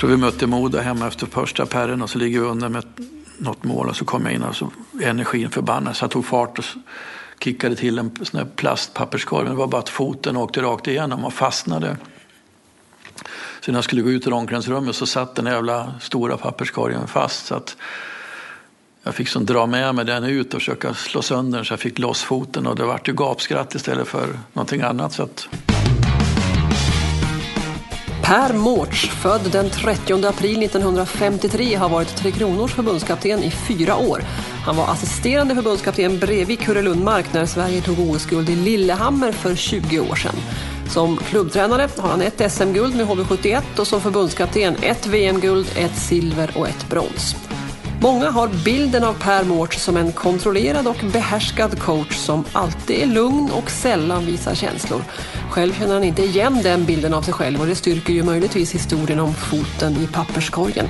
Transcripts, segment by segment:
Tror vi mötte Moda hemma efter första perren och så ligger vi under med något mål och så kom jag in och så energin förbannad Så jag tog fart och kickade till en sån här plastpapperskorg. Det var bara att foten åkte rakt igenom och fastnade. Så när jag skulle gå ut ur omklädningsrummet så satt den jävla stora papperskorgen fast. Så att jag fick som dra med mig den ut och försöka slå sönder den så jag fick loss foten och det vart ju gapskratt istället för någonting annat. Så att... Per Mårts, född den 30 april 1953, har varit Tre Kronors förbundskapten i fyra år. Han var assisterande förbundskapten bredvid Kurre Lundmark när Sverige tog OS-guld i Lillehammer för 20 år sedan. Som klubbtränare har han ett SM-guld med HV71 och som förbundskapten ett VM-guld, ett silver och ett brons. Många har bilden av Per Mårts som en kontrollerad och behärskad coach som alltid är lugn och sällan visar känslor. Själv känner han inte igen den bilden av sig själv och det styrker ju möjligtvis historien om foten i papperskorgen.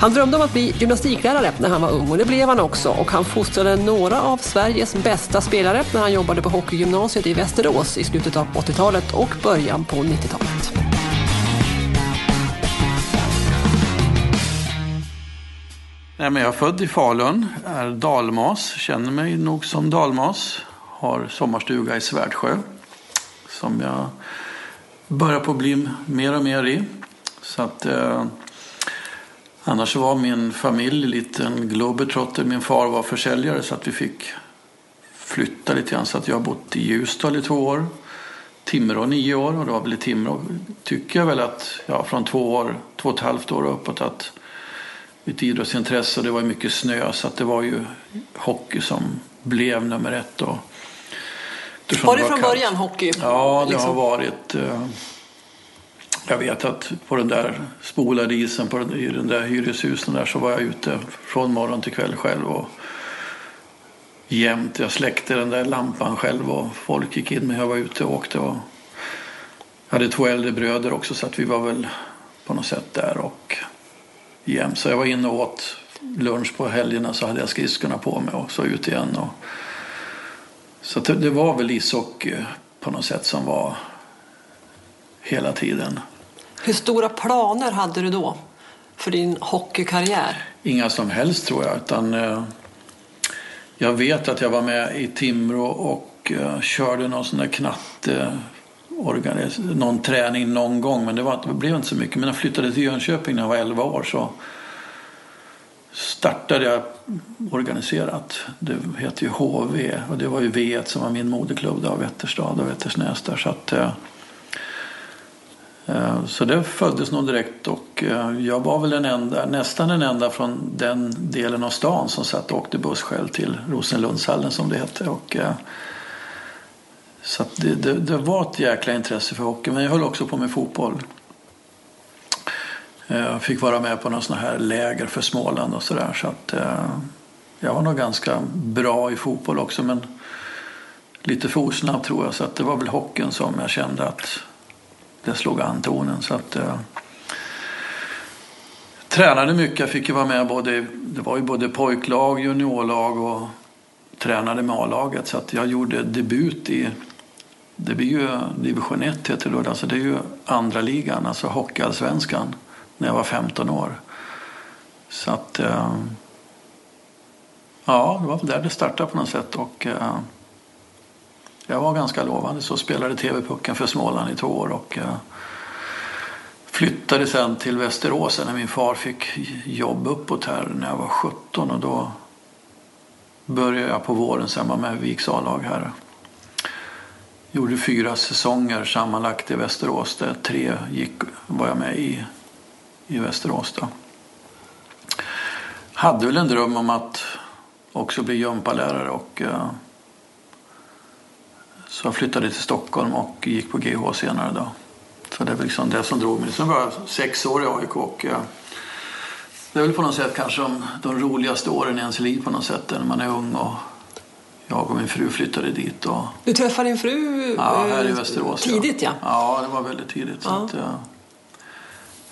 Han drömde om att bli gymnastiklärare när han var ung och det blev han också och han fostrade några av Sveriges bästa spelare när han jobbade på hockeygymnasiet i Västerås i slutet av 80-talet och början på 90-talet. Nej, men jag är född i Falun, är dalmas, känner mig nog som dalmas. Har sommarstuga i Svärdsjö som jag börjar på att bli mer och mer i. Så att, eh, annars var min familj lite en globetrotter. Min far var försäljare så att vi fick flytta lite grann. Så att jag har bott i Ljusdal i två år. Timrå nio år och det var väl i Timrå tycker jag väl att ja, från två år, två och ett halvt år och uppåt att mitt idrottsintresse och det var mycket snö så att det var ju hockey som blev nummer ett. Och, var det från kallt. början hockey? Ja, det liksom? har varit. Eh, jag vet att på den där spolade isen på den, i den där hyreshusen där så var jag ute från morgon till kväll själv och jämt. Jag släckte den där lampan själv och folk gick in men jag var ute och åkte. Och jag hade två äldre bröder också så att vi var väl på något sätt där och jämt. Så jag var inne och åt lunch på helgerna så hade jag skridskorna på mig och så ut igen. Och så det var väl ishockey på något sätt som var hela tiden. Hur stora planer hade du då för din hockeykarriär? Inga som helst tror jag. Utan, eh, jag vet att jag var med i Timrå och eh, körde någon sån där knatte någon träning någon gång men det, var, det blev inte så mycket. Men jag flyttade till Jönköping när jag var 11 år så startade jag organiserat. Det heter ju HV och det var ju V1 som var min moderklubb av Vätterstad och Vättersnäs där. Så, att, eh, eh, så det föddes nog direkt och eh, jag var väl den enda, nästan den enda från den delen av stan som satt och åkte buss själv till Rosenlundshallen som det hette. Och, eh, så det, det, det, var ett jäkla intresse för hockey men jag höll också på med fotboll. Eh, jag fick vara med på några sådana här läger för Småland och sådär. Så att eh, jag var nog ganska bra i fotboll också men lite för osnabb tror jag. Så att det var väl hockeyn som jag kände att det slog an tonen. Så att, eh, tränade mycket. Jag fick ju vara med både, det var ju både pojklag, juniorlag och tränade med A-laget. Så att jag gjorde debut i, det blir ju division 1 heter det då, alltså det är ju andra ligan, alltså hockeyallsvenskan när jag var 15 år. Så att... Eh, ja, det var väl där det startade på något sätt. Och, eh, jag var ganska lovande. Så spelade TV-pucken för Småland i två år. Och, eh, flyttade sen till Västerås när min far fick jobb uppåt här när jag var 17 och då började jag på våren sen var med Viks A-lag här. Gjorde fyra säsonger sammanlagt i Västerås. Där tre gick, var jag med i, i Västerås. Då. Hade väl en dröm om att också bli gympalärare och eh, så jag flyttade till Stockholm och gick på GH senare. Då. Så det är liksom det som drog mig. Sen var jag sex år i AIK och eh, det är väl på något sätt kanske de, de roligaste åren i ens liv på något sätt när man är ung och jag och min fru flyttade dit. Och, du träffade din fru ja, här i Västerås, tidigt ja. ja. det var väldigt tidigt. Ja. Så att,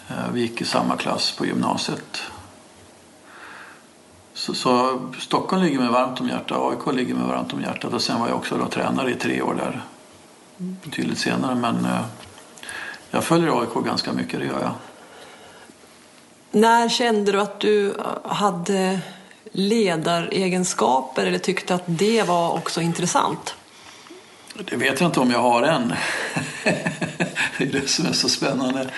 ja, vi gick i samma klass på gymnasiet. Så, så, Stockholm ligger mig varmt om hjärtat, AIK ligger mig varmt om hjärtat och sen var jag också då tränare i tre år där betydligt senare. Men eh, jag följer AIK ganska mycket, det gör jag. När kände du att du hade ledaregenskaper eller tyckte att det var också intressant? Det vet jag inte om jag har än. det är det som är så spännande.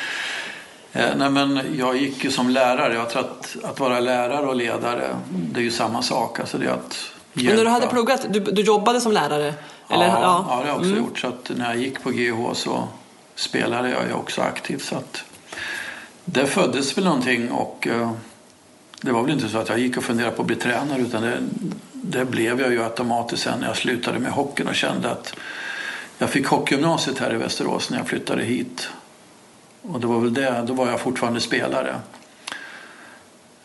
Eh, nej, men jag gick ju som lärare. Jag tror att, att vara lärare och ledare, det är ju samma sak. Alltså det är att hjälpa. Men när du hade pluggat, du, du jobbade som lärare? Eller? Ja, ja. ja det har jag också mm. gjort. Så att när jag gick på GH så spelade jag ju också aktivt. Så att det föddes väl någonting och uh, det var väl inte så att jag gick och funderade på att bli tränare utan det, det blev jag ju automatiskt sen när jag slutade med hockeyn och kände att jag fick hockeygymnasiet här i Västerås när jag flyttade hit. Och det var väl det, då var jag fortfarande spelare.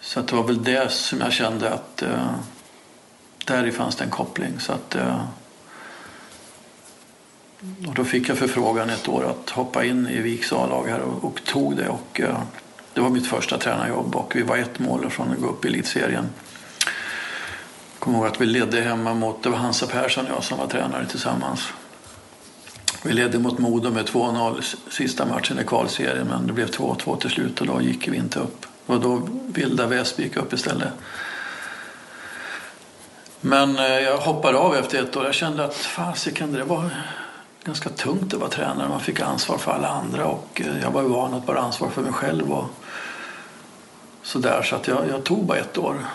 Så det var väl det som jag kände att eh, där fanns det en koppling. Så att, eh, och då fick jag förfrågan ett år att hoppa in i Viks A-lag här och, och, tog det. Och, eh, det var mitt första tränarjobb och vi var ett mål från att gå upp i elitserien. Jag kommer ihåg att vi ledde hemma mot, det var Hansa Persson och jag som var tränare tillsammans. Vi ledde mot Modo med 2-0 sista matchen i kvalserien men det blev 2-2 till slut och då gick vi inte upp. Och då Vilda Väsby gick upp istället. Men eh, jag hoppade av efter ett år. Jag kände att fasiken, det var ganska tungt att vara tränare. Man fick ansvar för alla andra och eh, jag var van att bara ansvar för mig själv. Och sådär. Så att jag, jag tog bara ett år.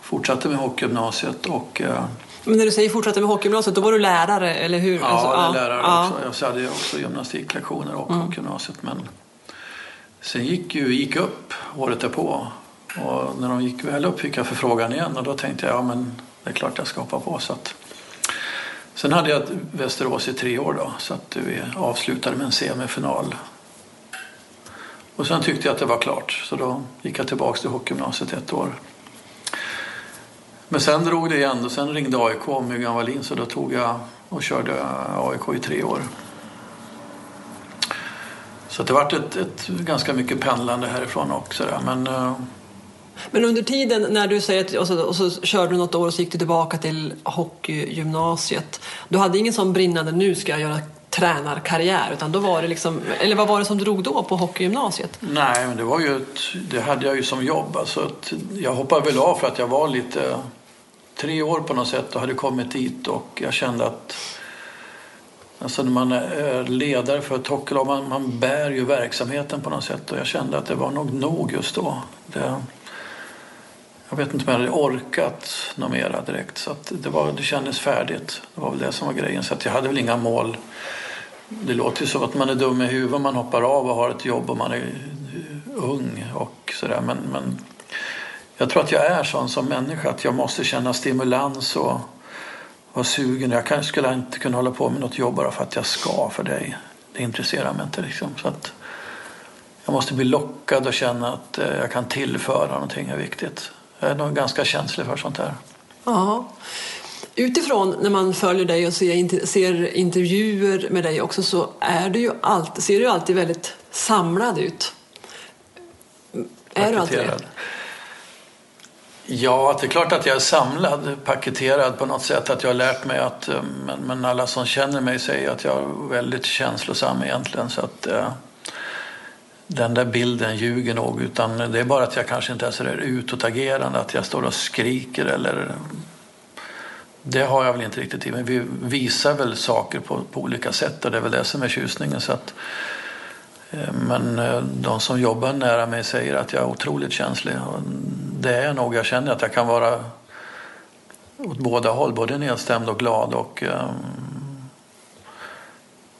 Fortsatte med hockeygymnasiet och eh, men när du säger fortsatte med hockeygymnasiet, då var du lärare, eller hur? Ja, alltså, jag var lärare ja. också. Jag hade också gymnastiklektioner och mm. hockeygymnasiet. Men sen gick ju gick upp året därpå. Och när de gick väl upp fick jag förfrågan igen och då tänkte jag, ja men det är klart jag ska hoppa på. Så att, sen hade jag Västerås i tre år då, så att vi avslutade med en semifinal. Och sen tyckte jag att det var klart, så då gick jag tillbaka till hockeygymnasiet ett år. Men sen drog det igen och sen ringde AIK om Myggan Wallin så då tog jag och körde AIK i tre år. Så det vart ett, ett ganska mycket pendlande härifrån också. Där. Men, uh men under tiden när du säger att och så, och så körde du något år och så gick du tillbaka till hockeygymnasiet. Du hade ingen sån brinnande nu ska jag göra tränarkarriär utan då var det liksom, eller vad var det som drog då på hockeygymnasiet? Nej, men det var ju ett, det hade jag ju som jobb. Alltså ett, jag hoppade väl av för att jag var lite tre år på något sätt och hade kommit dit och jag kände att Alltså när man är ledare för ett hockeylag, man, man bär ju verksamheten på något sätt och jag kände att det var nog nog just då. Det, jag vet inte om jag hade orkat något mera direkt så att det, var, det kändes färdigt. Det var väl det som var grejen. Så att jag hade väl inga mål det låter ju som att man är dum i huvudet man hoppar av och har ett jobb och man är ung och sådär. Men, men jag tror att jag är sån som människa att jag måste känna stimulans och vara sugen. Jag kanske skulle inte kunna hålla på med något jobb bara för att jag ska för dig. Det intresserar mig inte liksom. Så att jag måste bli lockad och känna att eh, jag kan tillföra någonting är viktigt. Jag är nog ganska känslig för sånt här. Ja utifrån när man följer dig och ser, intervjuer med dig också så är du ju alltid, ser du alltid väldigt samlad ut. Är du alltid det? Ja, det är klart att jag är samlad, paketerad på något sätt. Att jag har lärt mig att, eh, men, men alla som känner mig säger att jag är väldigt känslosam egentligen. Så att äh, den där bilden ljuger nog. Utan det är bara att jag kanske inte är så där utåtagerande, att jag står och skriker eller det har jag väl inte riktigt i men vi visar väl saker på, på olika sätt och det är väl det som är tjusningen. Så att, eh, men eh, de som jobbar nära mig säger att jag är otroligt känslig. Och det är jag nog. Jag känner att jag kan vara åt båda håll, både nedstämd och glad. Och, um,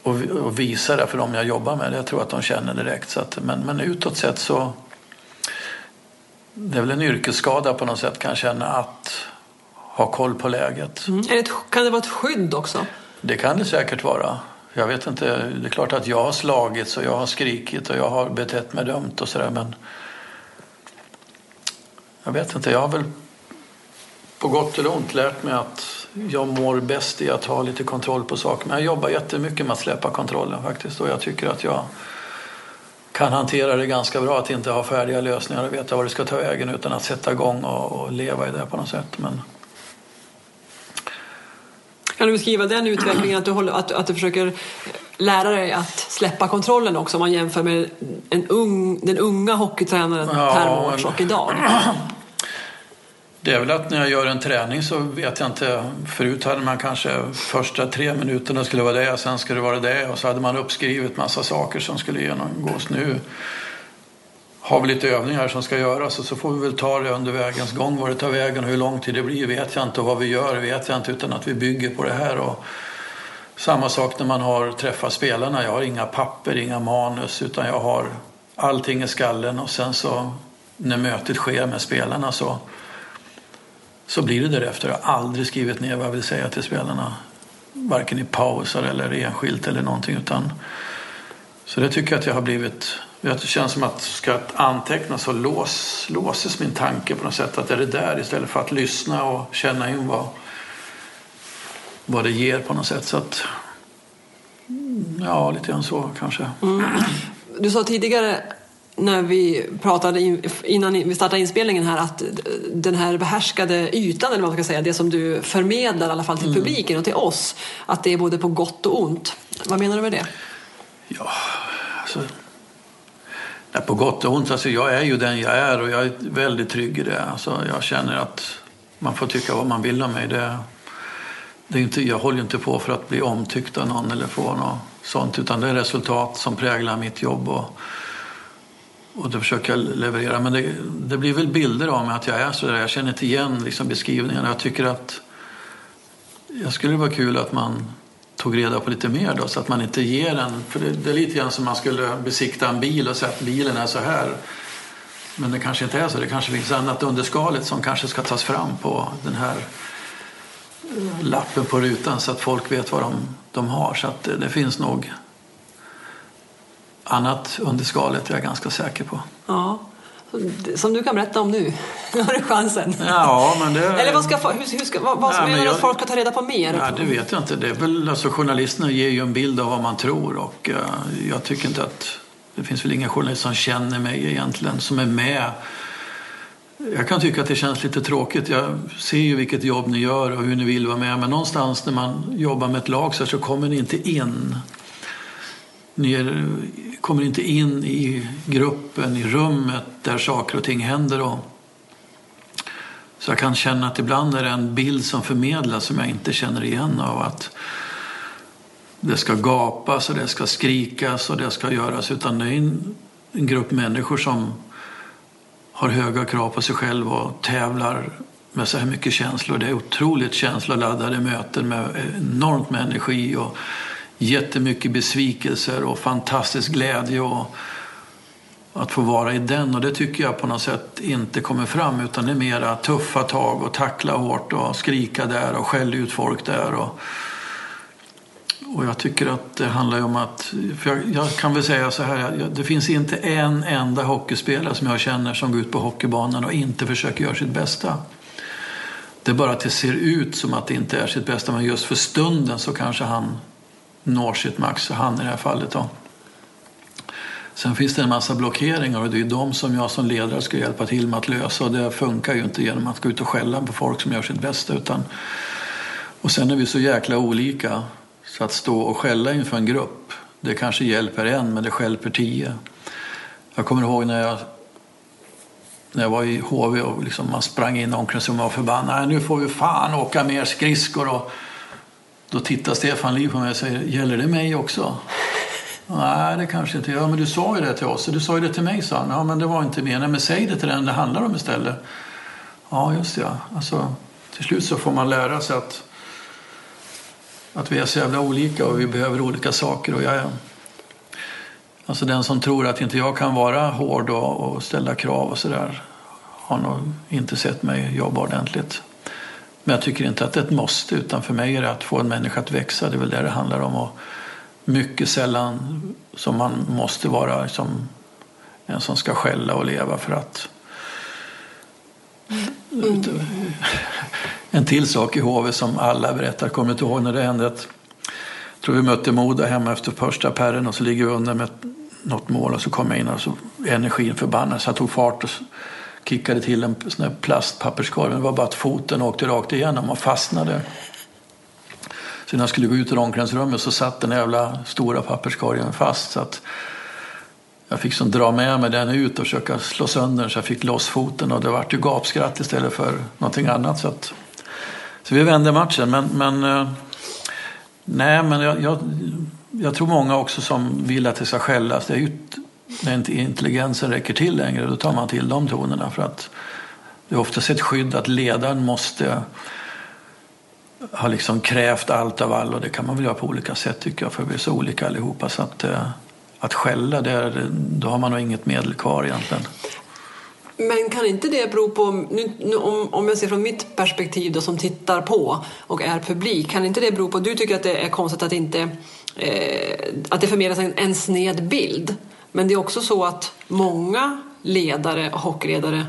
och, och visa det för dem jag jobbar med. Jag tror att de känner direkt. Så att, men, men utåt sett så det är väl en yrkesskada på något sätt kan känna att ha koll på läget. Mm. Det, kan det vara ett skydd också? Det kan det säkert vara. Jag vet inte, det är klart att jag har slagits och jag har skrikit och jag har betett mig dumt och sådär men jag vet inte, jag har väl på gott eller ont lärt mig att jag mår bäst i att ha lite kontroll på saker. Men jag jobbar jättemycket med att släppa kontrollen faktiskt och jag tycker att jag kan hantera det ganska bra att inte ha färdiga lösningar och veta var det ska ta vägen utan att sätta igång och, och leva i det på något sätt. Men... Kan du beskriva den utvecklingen, att du, håller, att, att du försöker lära dig att släppa kontrollen också om man jämför med en ung, den unga hockeytränaren ja, Mårts och idag? Det är väl att när jag gör en träning så vet jag inte. Förut hade man kanske första tre minuterna skulle vara det, sen skulle det vara det och så hade man uppskrivit massa saker som skulle genomgås. Nu har vi lite övningar som ska göras och så får vi väl ta det under vägens gång. Var det tar vägen och hur lång tid det blir vet jag inte och vad vi gör vet jag inte utan att vi bygger på det här. Och samma sak när man har träffat spelarna. Jag har inga papper, inga manus utan jag har allting i skallen och sen så när mötet sker med spelarna så så blir det därefter. Jag har aldrig skrivit ner vad jag vill säga till spelarna. Varken i pauser eller enskilt eller någonting. Utan, så det tycker jag att jag har blivit. Det känns som att ska jag anteckna så lås, låses min tanke på något sätt. Att det är det där istället för att lyssna och känna in vad, vad det ger på något sätt. Så att, ja, lite grann så kanske. Mm. Du sa tidigare när vi pratade innan vi startade inspelningen här att den här behärskade ytan eller vad man ska säga, det som du förmedlar i alla fall till mm. publiken och till oss, att det är både på gott och ont. Vad menar du med det? Ja, alltså, ja, på gott och ont. Alltså, jag är ju den jag är och jag är väldigt trygg i det. Alltså, jag känner att man får tycka vad man vill om mig. Det, det är inte, jag håller inte på för att bli omtyckt av någon eller få något sånt utan det är resultat som präglar mitt jobb. Och, och det försöker jag leverera. Men det, det, blir väl bilder av mig att jag är så där. Jag känner inte igen liksom, beskrivningarna. Jag tycker att jag skulle vara kul att man tog reda på lite mer då så att man inte ger en... För det, det är lite grann som man skulle besikta en bil och säga att bilen är så här. Men det kanske inte är så. Det kanske finns annat under skalet som kanske ska tas fram på den här eh, lappen på rutan så att folk vet vad de, de har. Så att det, det finns nog annat under skalet är jag ganska säker på. Ja. Som du kan berätta om nu. Nu har du chansen. Ja, men det... Eller vad, ska, hur, hur ska, vad, vad ja, menar du att folk ska ta reda på mer? Ja, det vet jag inte. Det är väl, alltså, journalisterna ger ju en bild av vad man tror och uh, jag tycker inte att det finns väl ingen journalist som känner mig egentligen, som är med. Jag kan tycka att det känns lite tråkigt. Jag ser ju vilket jobb ni gör och hur ni vill vara med. Men någonstans när man jobbar med ett lag så, så kommer ni inte in. Ni är kommer inte in i gruppen, i rummet där saker och ting händer. Då. så jag kan känna att ibland är det en bild som förmedlas som jag inte känner igen av att det ska gapas och det ska skrikas och det ska göras. Utan det är en, en grupp människor som har höga krav på sig själv och tävlar med så här mycket känslor. Det är otroligt känsloladdade möten med enormt med energi. Och jättemycket besvikelser och fantastisk glädje och att få vara i den. Och det tycker jag på något sätt inte kommer fram utan det är mera tuffa tag och tackla hårt och skrika där och skälla ut folk där. Och, och jag tycker att det handlar om att, för jag, jag kan väl säga så här, det finns inte en enda hockeyspelare som jag känner som går ut på hockeybanan och inte försöker göra sitt bästa. Det är bara att det ser ut som att det inte är sitt bästa men just för stunden så kanske han når sitt max, han i det här fallet. Då. Sen finns det en massa blockeringar och det är de som jag som ledare ska hjälpa till med att lösa och det funkar ju inte genom att gå ut och skälla på folk som gör sitt bästa. Utan... Och sen är vi så jäkla olika så att stå och skälla inför en grupp, det kanske hjälper en men det hjälper tio. Jag kommer ihåg när jag när jag var i HV och liksom man sprang in i omklädningsrummet och var förbannad. Nu får vi fan åka mer skridskor. Och då tittar Stefan Liv på mig och säger, gäller det mig också? Nej, det kanske inte. Ja, men du sa ju det till oss. Du sa ju det till mig, sa han. Ja, men det var inte meningen. Men säg det till den det handlar om istället. Ja, just det. Ja. Alltså, till slut så får man lära sig att, att vi är så jävla olika och vi behöver olika saker. Och jag är, alltså den som tror att inte jag kan vara hård och, och ställa krav och sådär har nog inte sett mig jobba ordentligt. Men jag tycker inte att det är ett måste, utan för mig är det att få en människa att växa. Det är väl det det handlar om. Och mycket sällan som man måste vara liksom, en som ska skälla och leva för att mm. En till sak i HV som alla berättar, kommer du inte ihåg när det hände? Att, jag tror vi mötte Moda hemma efter första perren och så ligger vi under med något mål och så kom jag in och så energin förbannades. Jag tog fart och kickade till en sån här plastpapperskorg. Det var bara att foten åkte rakt igenom och fastnade. Så när jag skulle gå ut ur omklädningsrummet så satt den jävla stora papperskorgen fast. Så att jag fick som dra med mig den ut och försöka slå sönder den så jag fick loss foten. Och det vart ju gapskratt istället för någonting annat. Så, att, så vi vände matchen. Men, men eh, nej, men jag, jag, jag, tror många också som vill att det ska skällas. Det är ju när inte intelligensen räcker till längre, då tar man till de tonerna. För att det är oftast ett skydd att ledaren måste ha liksom krävt allt av alla och det kan man väl göra på olika sätt tycker jag för vi är så olika allihopa. Så att, eh, att skälla, där, då har man nog inget medel kvar egentligen. Men kan inte det bero på, nu, nu, om, om jag ser från mitt perspektiv då, som tittar på och är publik, kan inte det bero på, du tycker att det är konstigt att, inte, eh, att det förmedlas en, en sned bild men det är också så att många ledare och hockeyledare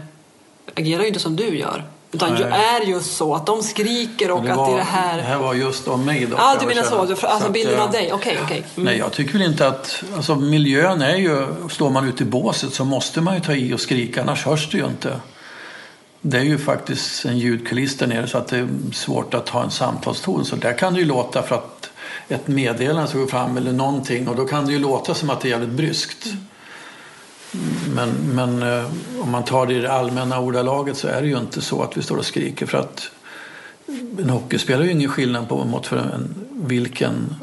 agerar ju inte som du gör. Utan Nej. är just så att de skriker och det var, att det är det här... Det här var just om mig då. Ja, du menar så. Alltså så bilden av dig. Okej, okay, okej. Okay. Mm. Nej, jag tycker väl inte att... Alltså miljön är ju... Står man ute i båset så måste man ju ta i och skrika, annars hörs det ju inte. Det är ju faktiskt en ljudkuliss där nere så att det är svårt att ha en samtalston. Så där kan det ju låta för att ett meddelande som går fram eller någonting och då kan det ju låta som att det är jävligt bryskt. Men, men eh, om man tar det i det allmänna ordalaget så är det ju inte så att vi står och skriker för att en hockeyspelare är ju ingen skillnad på mot för en, vilken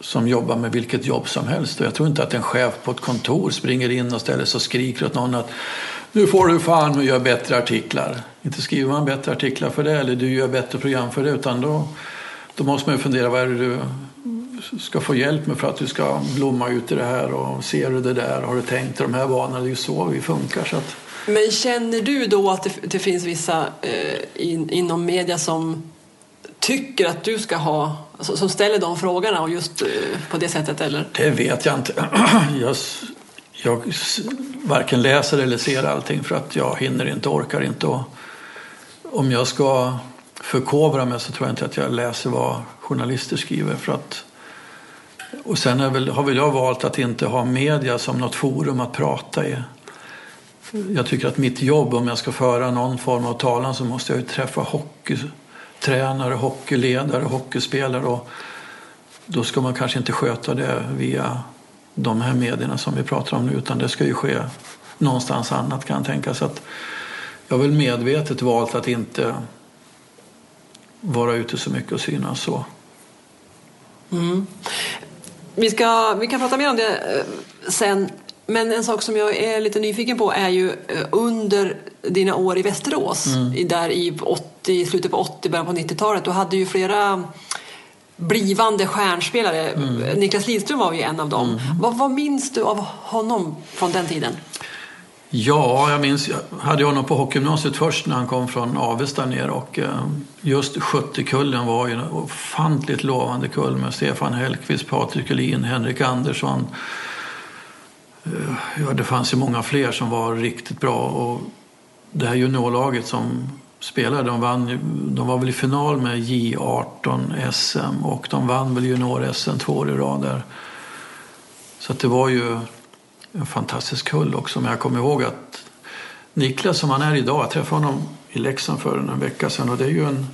som jobbar med vilket jobb som helst. Och jag tror inte att en chef på ett kontor springer in och ställer sig och skriker åt någon att nu får du fan och gör bättre artiklar. Inte skriver man bättre artiklar för det eller du gör bättre program för det utan då, då måste man ju fundera vad är det du ska få hjälp med för att du ska blomma ut i det här och ser du det där, har du tänkt i de här banorna? Det är ju så vi funkar. Så att... Men känner du då att det, det finns vissa eh, in, inom media som tycker att du ska ha, alltså, som ställer de frågorna och just eh, på det sättet eller? Det vet jag inte. Jag, jag varken läser eller ser allting för att jag hinner inte, orkar inte. Och om jag ska förkovra mig så tror jag inte att jag läser vad journalister skriver för att och sen väl, har väl jag valt att inte ha media som något forum att prata i. Jag tycker att mitt jobb, om jag ska föra någon form av talan så måste jag ju träffa hockeytränare, hockeyledare, hockeyspelare och då ska man kanske inte sköta det via de här medierna som vi pratar om nu utan det ska ju ske någonstans annat kan jag tänka. Så att jag har väl medvetet valt att inte vara ute så mycket och synas så. Mm. Vi, ska, vi kan prata mer om det eh, sen. Men en sak som jag är lite nyfiken på är ju eh, under dina år i Västerås, mm. där i 80, slutet på 80, början på 90-talet, du hade ju flera blivande stjärnspelare. Mm. Niklas Lidström var ju en av dem. Mm. Vad, vad minns du av honom från den tiden? Ja, jag minns, jag hade honom på hockeygymnasiet först när han kom från Avesta ner och eh, just 70-kullen var ju en ofantligt lovande kull med Stefan Hellqvist, Patrik Elin, Henrik Andersson. Eh, ja, det fanns ju många fler som var riktigt bra och det här juniorlaget som spelade, de, vann, de var väl i final med J18 SM och de vann väl junior-SM två år i rad där. Så det var ju en fantastisk kull också. Men jag kommer ihåg att Niklas som han är idag, jag träffade honom i Leksand för en vecka sedan och det är ju en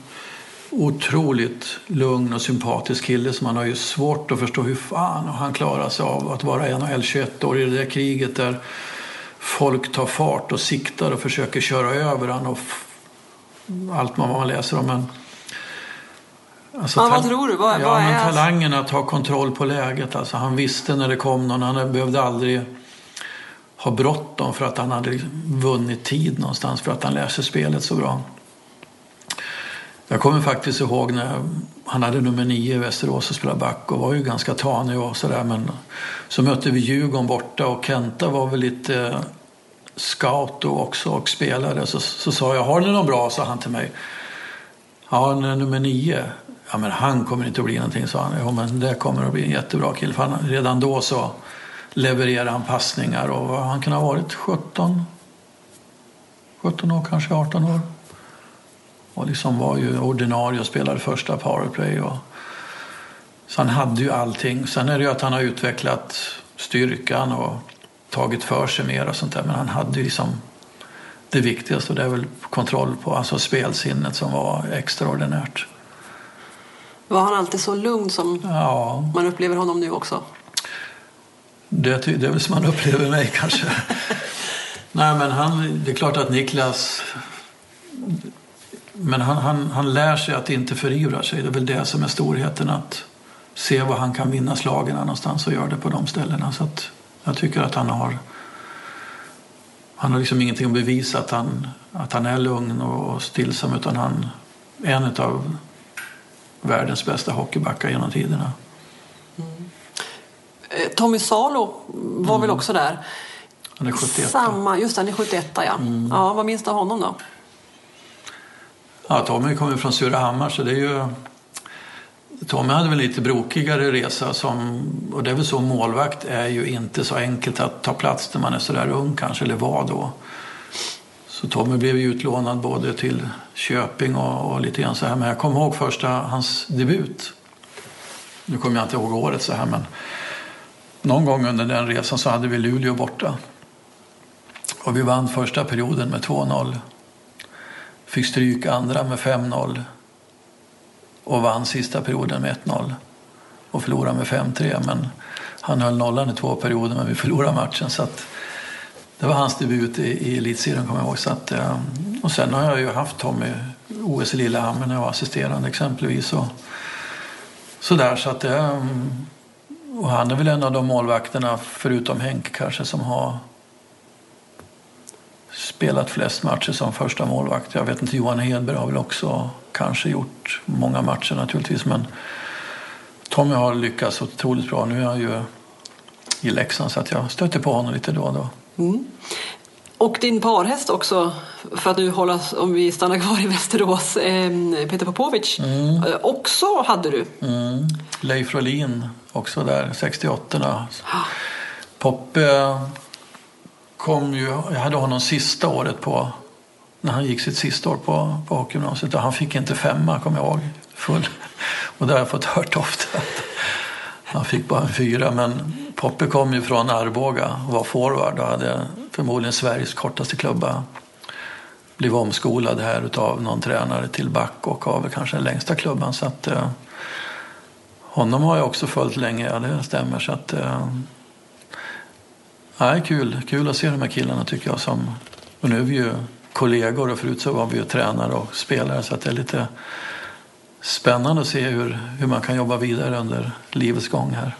otroligt lugn och sympatisk kille som man har ju svårt att förstå hur fan han klarar sig av att vara NHL 21 år i det där kriget där folk tar fart och siktar och försöker köra över honom och allt man läser om. Men Alltså, ja, vad tror du? Vad, ja, vad är... talangen att ha kontroll på läget. Alltså, han visste när det kom någon. Han behövde aldrig ha bråttom för att han hade liksom vunnit tid någonstans för att han läser spelet så bra. Jag kommer faktiskt ihåg när han hade nummer nio i Västerås och spelade back och var ju ganska tanig och sådär. Men så mötte vi Djurgården borta och Kenta var väl lite eh, scout då också och spelare. Så, så sa jag, har ni någon bra? sa han till mig. Ja, nummer nio. Ja, men han kommer inte att bli någonting, sa han. Jo men det kommer att bli en jättebra kille. För han, redan då så levererade han passningar och han kunde ha varit 17, 17 år, kanske 18 år. Och liksom var ju ordinarie och spelade första powerplay. Och, så han hade ju allting. Sen är det ju att han har utvecklat styrkan och tagit för sig mer och sånt där. Men han hade ju liksom det viktigaste och det är väl kontroll på alltså spelsinnet som var extraordinärt. Var han alltid så lugn som ja. man upplever honom nu också? Det, det är väl som man upplever mig kanske. Nej men han, det är klart att Niklas men han, han, han lär sig att inte förivra sig. Det är väl det som är storheten. Att se var han kan vinna slagen någonstans och göra det på de ställena. Så att jag tycker att han har han har liksom ingenting att bevisa att han, att han är lugn och stillsam utan han är en av världens bästa hockeybackar genom tiderna. Mm. Tommy Salo var mm. väl också där? Han är 71. Samma, just det, han är 71 ja. Mm. ja. Vad minns du av honom då? Ja, Tommy kommer från Surahammar så det är ju... Tommy hade väl lite brokigare resa som, och det är väl så målvakt är ju inte så enkelt att ta plats när man är sådär ung kanske, eller var då. Så Tommy blev ju utlånad både till Köping och, och lite grann så här. Men jag kommer ihåg första, hans debut. Nu kommer jag inte ihåg året så här men någon gång under den resan så hade vi Luleå borta. Och vi vann första perioden med 2-0. Fick stryk andra med 5-0 och vann sista perioden med 1-0 och förlorade med 5-3. Men han höll nollan i två perioder men vi förlorade matchen. Så att det var hans debut i, i elitserien kommer jag ihåg. Så att, eh, och sen har jag ju haft Tommy OS i Lillehammer när jag var assisterande exempelvis. Och, sådär, så att det, och han är väl en av de målvakterna, förutom Henk kanske, som har spelat flest matcher som första målvakt. Jag vet inte, Johan Hedberg har väl också kanske gjort många matcher naturligtvis. Men Tommy har lyckats otroligt bra. Nu är han ju i Leksand så att jag stöter på honom lite då och då. Mm. Och din parhäst också, för att nu hålla, om vi stannar kvar i Västerås, eh, Peter Popovic, mm. Eh, också hade du. Mm. Leif Rolin också där, 68 Poppe kom ju, jag hade honom sista året på, när han gick sitt sista år på, på hockeygymnasiet och han fick inte femma, kommer jag ihåg, full. Och det har jag fått hört ofta. Han fick bara en fyra, men Poppe kom ju från Arboga och var forward och hade förmodligen Sveriges kortaste klubba. Blev omskolad här av någon tränare till back och har väl kanske den längsta klubban. Så att, eh, honom har jag också följt länge, ja det stämmer. Så att, eh, Nej, kul. kul att se de här killarna tycker jag. Som, och nu är vi ju kollegor och förut så var vi ju tränare och spelare så att det är lite spännande att se hur, hur man kan jobba vidare under livets gång här.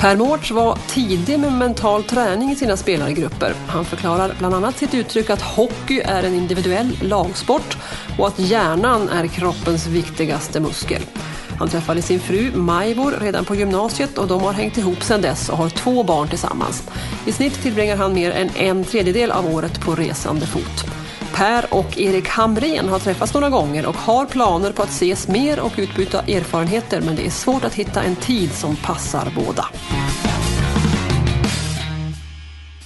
Per Mårts var tidig med mental träning i sina spelargrupper. Han förklarar bland annat sitt uttryck att hockey är en individuell lagsport och att hjärnan är kroppens viktigaste muskel. Han träffade sin fru Majvor redan på gymnasiet och de har hängt ihop sedan dess och har två barn tillsammans. I snitt tillbringar han mer än en tredjedel av året på resande fot. Per och Erik Hamrén har träffats några gånger och har planer på att ses mer och utbyta erfarenheter men det är svårt att hitta en tid som passar båda.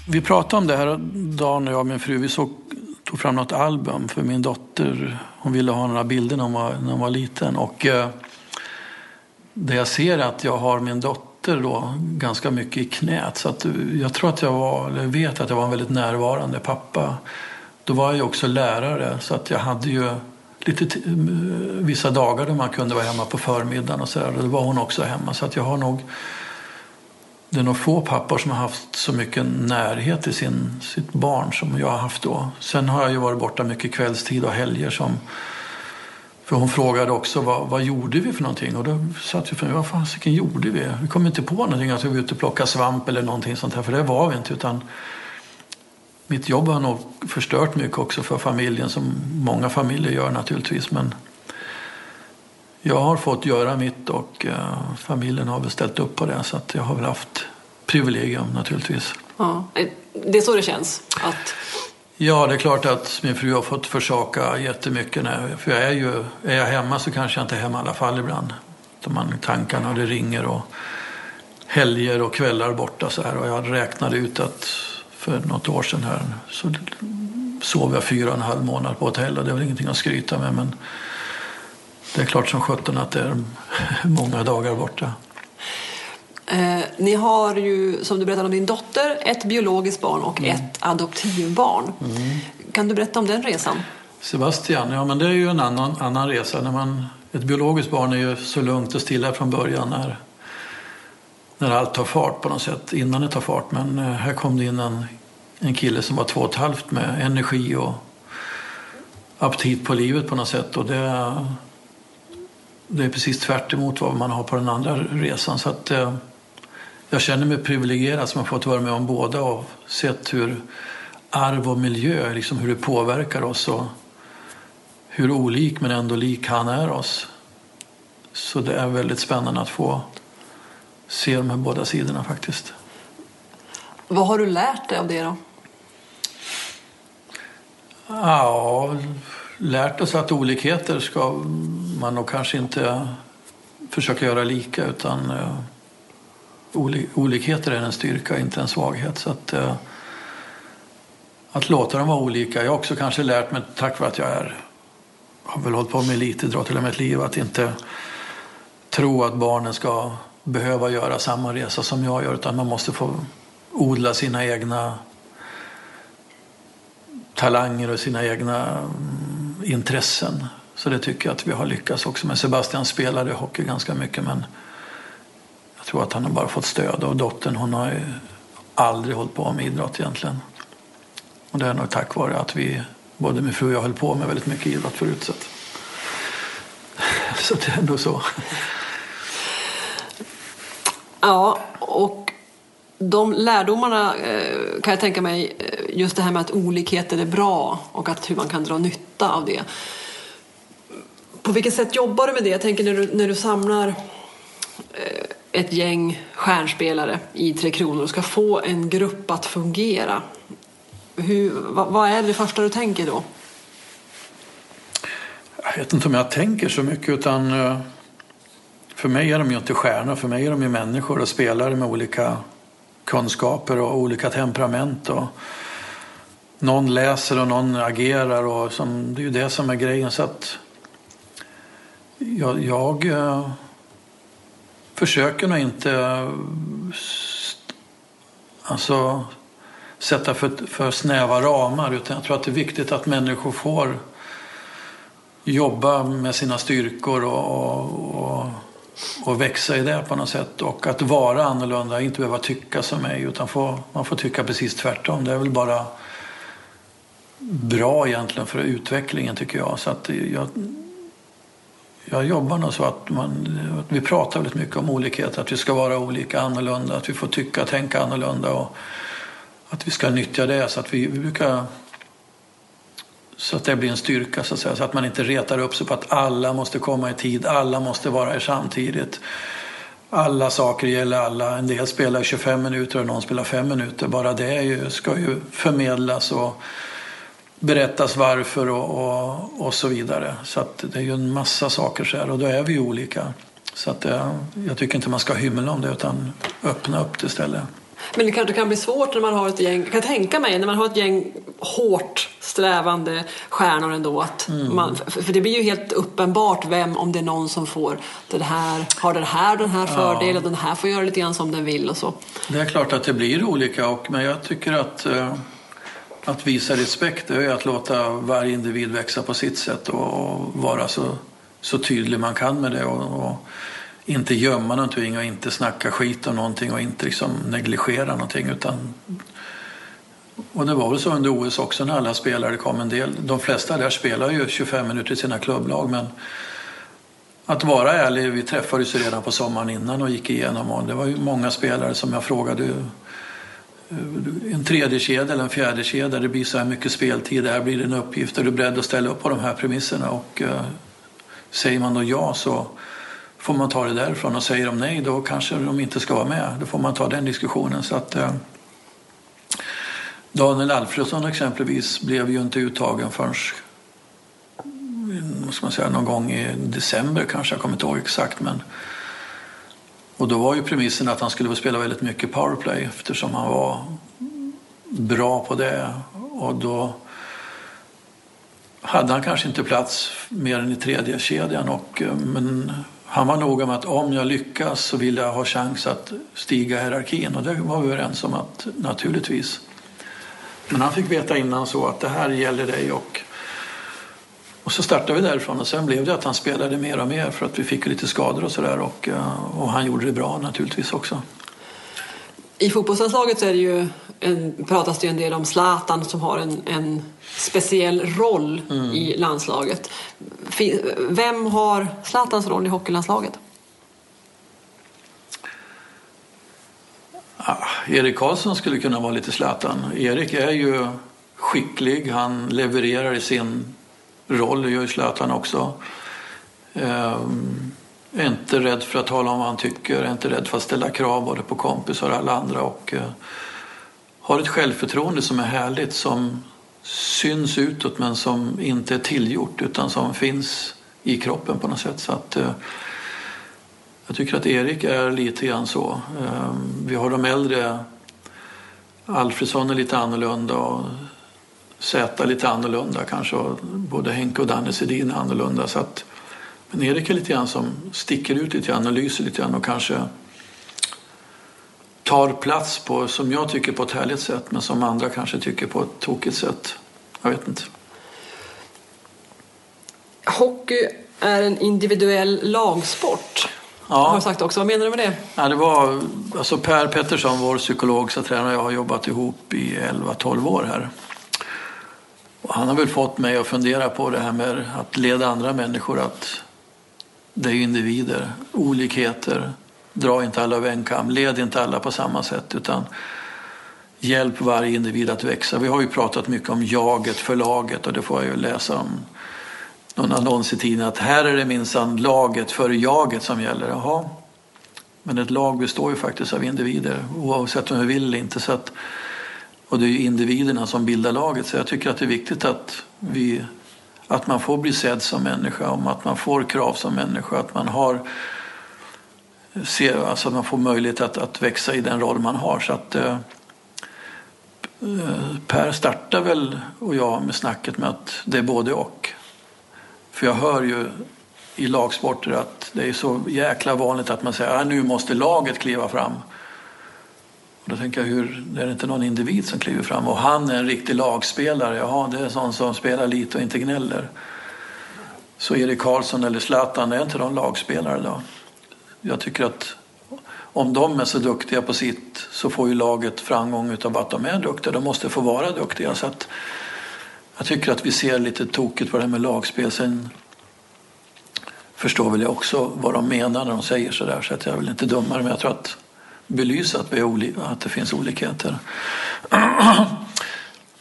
Vi pratade om det här dagen jag och min fru. Vi såg, tog fram något album för min dotter. Hon ville ha några bilder när hon var, när hon var liten. Och, eh, det jag ser är att jag har min dotter då ganska mycket i knät. Så att jag tror att jag var, eller vet att jag var en väldigt närvarande pappa. Då var jag ju också lärare så att jag hade ju lite vissa dagar då man kunde vara hemma på förmiddagen och så där. Då var hon också hemma så att jag har nog det är nog få pappor som har haft så mycket närhet till sin, sitt barn som jag har haft då. Sen har jag ju varit borta mycket kvällstid och helger som för hon frågade också vad, vad gjorde vi för någonting och då satt vi för mig, vad fasiken gjorde vi? Vi kom inte på någonting att vi var ute och plockade svamp eller någonting sånt här för det var vi inte utan mitt jobb har nog förstört mycket också för familjen som många familjer gör naturligtvis men jag har fått göra mitt och uh, familjen har väl ställt upp på det så att jag har väl haft privilegium naturligtvis. Ja, det är så det känns? Att... Ja, det är klart att min fru har fått försaka jättemycket. När, för jag är, ju, är jag hemma så kanske jag inte är hemma i alla fall ibland. man, tankarna, det ringer och helger och kvällar borta så här. Och jag räknade ut att för något år sedan här så sov jag fyra och en halv månad på hotell och det är väl ingenting att skryta med men det är klart som sjutton att det är många dagar borta. Eh, ni har ju, som du berättade om din dotter, ett biologiskt barn och mm. ett adoptivbarn. Mm. Kan du berätta om den resan? Sebastian, ja men det är ju en annan, annan resa. När man, ett biologiskt barn är ju så lugnt och stilla från början när, när allt tar fart på något sätt, innan det tar fart. Men eh, här kom det in en, en kille som var två och ett halvt med energi och aptit på livet på något sätt. Och det, det är precis tvärt vad man har på den andra resan. Så att, eh, jag känner mig privilegierad som har fått vara med om båda och sett hur arv och miljö, liksom hur det påverkar oss och hur olik men ändå lik han är oss. Så det är väldigt spännande att få se de här båda sidorna faktiskt. Vad har du lärt dig av det då? Ja, lärt oss att olikheter ska man nog kanske inte försöka göra lika utan uh, olikheter är en styrka, inte en svaghet. Så att, uh, att låta dem vara olika. Jag har också kanske lärt mig, tack vare att jag är, har väl hållit på med elitidrott hela mitt liv, att inte tro att barnen ska behöva göra samma resa som jag gör utan man måste få odla sina egna talanger och sina egna mm, intressen. Så det tycker jag att vi har lyckats också med. Sebastian spelade hockey ganska mycket men jag tror att han har bara fått stöd av dottern hon har ju aldrig hållit på med idrott egentligen. Och det är nog tack vare att vi, både min fru och jag höll på med väldigt mycket idrott förut. Så, att, så det är ändå så. Ja, och de lärdomarna eh, kan jag tänka mig, eh, just det här med att olikheter är bra och att hur man kan dra nytta av det. På vilket sätt jobbar du med det? Jag tänker när du, när du samlar eh, ett gäng stjärnspelare i Tre Kronor och ska få en grupp att fungera. Hur, vad, vad är det första du tänker då? Jag vet inte om jag tänker så mycket utan för mig är de ju inte stjärnor, för mig är de ju människor och spelare med olika kunskaper och olika temperament. Och någon läser och någon agerar och som, det är ju det som är grejen. Så att jag, jag eh, försöker nog inte alltså, sätta för, för snäva ramar utan jag tror att det är viktigt att människor får jobba med sina styrkor och, och, och, och växa i det på något sätt. Och att vara annorlunda, inte behöva tycka som mig utan få, man får tycka precis tvärtom. Det är väl bara bra egentligen för utvecklingen tycker jag. Så att jag jag jobbar nog så att, man, att vi pratar väldigt mycket om olikhet, att vi ska vara olika, annorlunda, att vi får tycka och tänka annorlunda och att vi ska nyttja det så att vi, vi brukar så att det blir en styrka så att säga, så att man inte retar upp sig på att alla måste komma i tid, alla måste vara här samtidigt. Alla saker gäller alla. En del spelar 25 minuter och någon spelar 5 minuter. Bara det ju, ska ju förmedlas och berättas varför och, och, och, så vidare. Så att det är ju en massa saker så här och då är vi ju olika. Så att det, jag tycker inte man ska hymla om det utan öppna upp det istället. Men det kanske kan bli svårt när man har ett gäng, jag kan tänka mig, när man har ett gäng hårt strävande stjärnor ändå. Att mm. man, för det blir ju helt uppenbart vem, om det är någon som får det här, har den här den här fördelen, ja. den här får göra lite grann som den vill och så. Det är klart att det blir olika, och, men jag tycker att eh, att visa respekt är att låta varje individ växa på sitt sätt och vara så, så tydlig man kan med det. Och, och inte gömma någonting och inte snacka skit om någonting och inte liksom negligera någonting. Utan, och det var väl så under OS också när alla spelare kom en del. De flesta där spelar ju 25 minuter i sina klubblag men att vara ärlig, vi träffades ju redan på sommaren innan och gick igenom och det var ju många spelare som jag frågade eh, en tredje kedja eller en fjärde kedja, det blir så här mycket speltid, det här blir en uppgift, är du beredd att ställa upp på de här premisserna? Och eh, säger man då ja så får man ta det därifrån och säger de nej då kanske de inte ska vara med. Då får man ta den diskussionen. Så att, eh, Daniel Alfredsson exempelvis blev ju inte uttagen förrän ska man säga, någon gång i december kanske, jag kommer inte ihåg exakt. Men... Och då var ju premissen att han skulle få spela väldigt mycket powerplay eftersom han var bra på det. Och då hade han kanske inte plats mer än i tredje kedjan och, eh, men han var noga med att om jag lyckas så vill jag ha chans att stiga i hierarkin och det var vi överens om att naturligtvis. Men han fick veta innan så att det här gäller dig och och så startade vi därifrån och sen blev det att han spelade mer och mer för att vi fick lite skador och sådär och, eh, och han gjorde det bra naturligtvis också. I fotbollslandslaget så är det ju en, pratas det ju en del om Zlatan som har en, en speciell roll mm. i landslaget. Vem har Zlatans roll i hockeylandslaget? Ah, Erik Karlsson skulle kunna vara lite Zlatan. Erik är ju skicklig, han levererar i sin roll, det gör ju Zlatan också. Um, är inte rädd för att tala om vad han tycker, är inte rädd för att ställa krav både på kompisar och alla andra och eh, har ett självförtroende som är härligt som syns utåt men som inte är tillgjort utan som finns i kroppen på något sätt. Så att, eh, jag tycker att Erik är lite grann så. Eh, vi har de äldre, Alfredsson är lite annorlunda och Zäta lite annorlunda kanske. Både Henke och Danne Sedin är annorlunda. Så att, men Erik är lite grann som sticker ut lite grann och lyser lite grann och kanske tar plats på, som jag tycker på ett härligt sätt men som andra kanske tycker på ett tokigt sätt. Jag vet inte. Hockey är en individuell lagsport. Ja. Har sagt också. Vad menar du med det? Ja, det var, alltså per Pettersson, vår psykolog, så tränare jag har jobbat ihop i 11-12 år här. Och han har väl fått mig att fundera på det här med att leda andra människor. Att det är individer, olikheter. Dra inte alla över en kam. Led inte alla på samma sätt. utan Hjälp varje individ att växa. Vi har ju pratat mycket om jaget för laget och det får jag ju läsa om någon annons i tidningen att här är det minsann laget för jaget som gäller. Jaha. Men ett lag består ju faktiskt av individer oavsett om vi vill eller inte. Så att och det är ju individerna som bildar laget. Så jag tycker att det är viktigt att, vi, att man får bli sedd som människa, om att man får krav som människa, att man har se, alltså att man får möjlighet att, att växa i den roll man har. Så att, eh, eh per startar väl och jag med snacket med att det är både och. För jag hör ju i lagsporter att det är så jäkla vanligt att man säger att nu måste laget kliva fram. Och då tänker jag, hur, är det inte någon individ som kliver fram? Och han är en riktig lagspelare. Jaha, det är en sån som spelar lite och inte gnäller. Så Erik Karlsson eller Zlatan, är inte de lagspelare då? Jag tycker att om de är så duktiga på sitt så får ju laget framgång utav att de är duktiga. De måste få vara duktiga. Så att jag tycker att vi ser lite tokigt på det här med lagspel. Sen förstår väl jag också vad de menar när de säger sådär så att jag vill inte döma dem. jag tror att belysa att, vi är att det finns olikheter.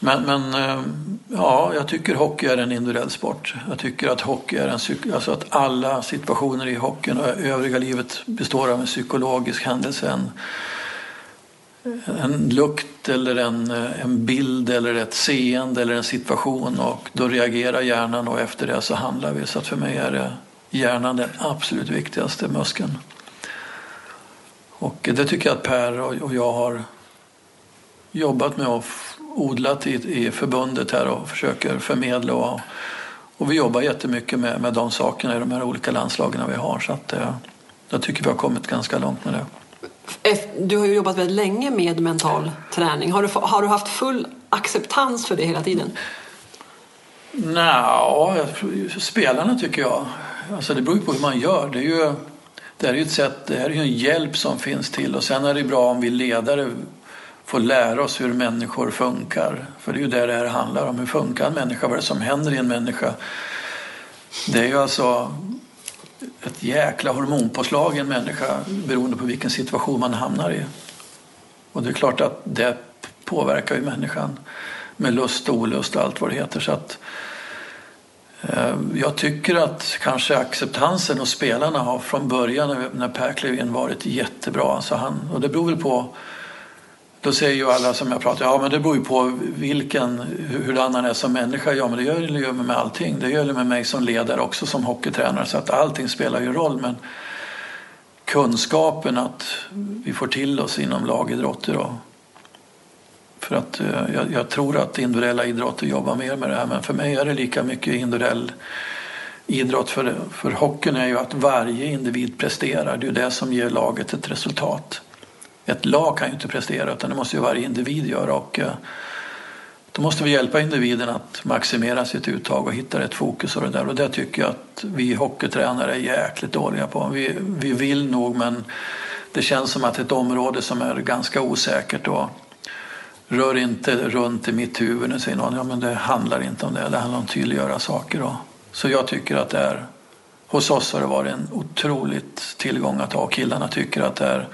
Men, men eh, ja, jag tycker hockey är en individuell sport. Jag tycker att hockey är en alltså att alla situationer i hockeyn och övriga livet består av en psykologisk händelse. En, en lukt eller en, eh, en bild eller ett seende eller en situation och då reagerar hjärnan och efter det så handlar vi. Så att för mig är det hjärnan den absolut viktigaste muskeln. Och det tycker jag att Per och jag har jobbat med och odlat i, i förbundet här och försöker förmedla. Och, och vi jobbar jättemycket med, med de sakerna i de här olika landslagen vi har. Så att, eh, jag tycker vi har kommit ganska långt med det. Du har ju jobbat väldigt länge med mental träning. Har du, har du haft full acceptans för det hela tiden? Nja, spelarna tycker jag. Alltså det beror ju på hur man gör. Det är ju det är ju ett sätt, det är ju en hjälp som finns till och sen är det bra om vi ledare får lära oss hur människor funkar. För det är ju det det här handlar om. Hur funkar en människa? Vad är det som händer i en människa? Det är ju alltså ett jäkla hormonpåslag i en människa beroende på vilken situation man hamnar i. Och det är klart att det påverkar ju människan med lust och olust och allt vad det heter. Så att, eh, Ehm, jag tycker att kanske acceptansen hos spelarna har från början när Per klev in varit jättebra. Alltså han, och det beror väl på då säger ju alla som jag pratar ja men det beror ju på vilken, hur han är som människa. Ja men det gör det ju med allting. Det gör det med mig som ledare också som hockeytränare. Så att allting spelar ju roll. Men kunskapen att vi får till oss inom lagidrotter. Och, för att eh, jag, jag, tror att individuella idrotter jobbar mer med det här. Men för mig är det lika mycket individuell idrott. För, för hockeyn är ju att varje individ presterar. Det är ju det som ger laget ett resultat ett lag kan ju inte prestera utan det måste ju varje individ göra. Och, eh, då måste vi hjälpa individen att maximera sitt uttag och hitta rätt fokus och det där. Och det tycker jag att vi hockeytränare är jäkligt dåliga på. Vi, vi vill nog men det känns som att ett område som är ganska osäkert och rör inte runt i mitt huvud. Nu säger någon, ja men det handlar inte om det, det handlar om att tydliggöra saker. Och, så jag tycker att det är, hos oss har det varit en otroligt tillgång att ha. Killarna tycker att det är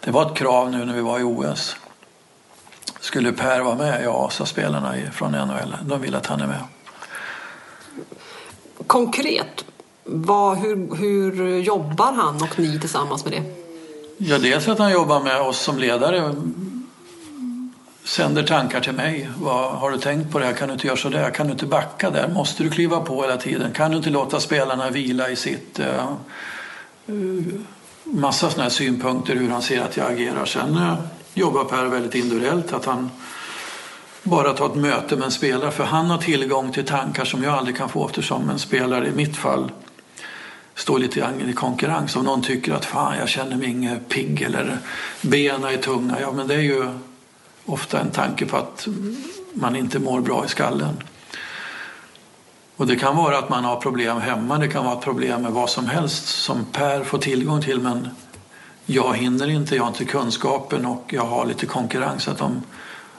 det var ett krav nu när vi var i OS. Skulle Per vara med? Ja, sa spelarna från NHL. De vill att han är med. Konkret, vad, hur, hur jobbar han och ni tillsammans med det? Ja, dels att han jobbar med oss som ledare. Sänder tankar till mig. Vad, har du tänkt på det här? Kan du inte göra så där? Kan du inte backa där? Måste du kliva på hela tiden? Kan du inte låta spelarna vila i sitt... Uh, uh, massa sådana här synpunkter hur han ser att jag agerar. Sen eh, jobbar Per väldigt individuellt. Att han bara tar ett möte med en spelare. För han har tillgång till tankar som jag aldrig kan få eftersom en spelare i mitt fall står lite grann i konkurrens. Om någon tycker att fan jag känner mig inget pigg eller benen är tunga. Ja men det är ju ofta en tanke på att man inte mår bra i skallen. Och det kan vara att man har problem hemma, det kan vara ett problem med vad som helst som Per får tillgång till men jag hinner inte, jag har inte kunskapen och jag har lite konkurrens. Att de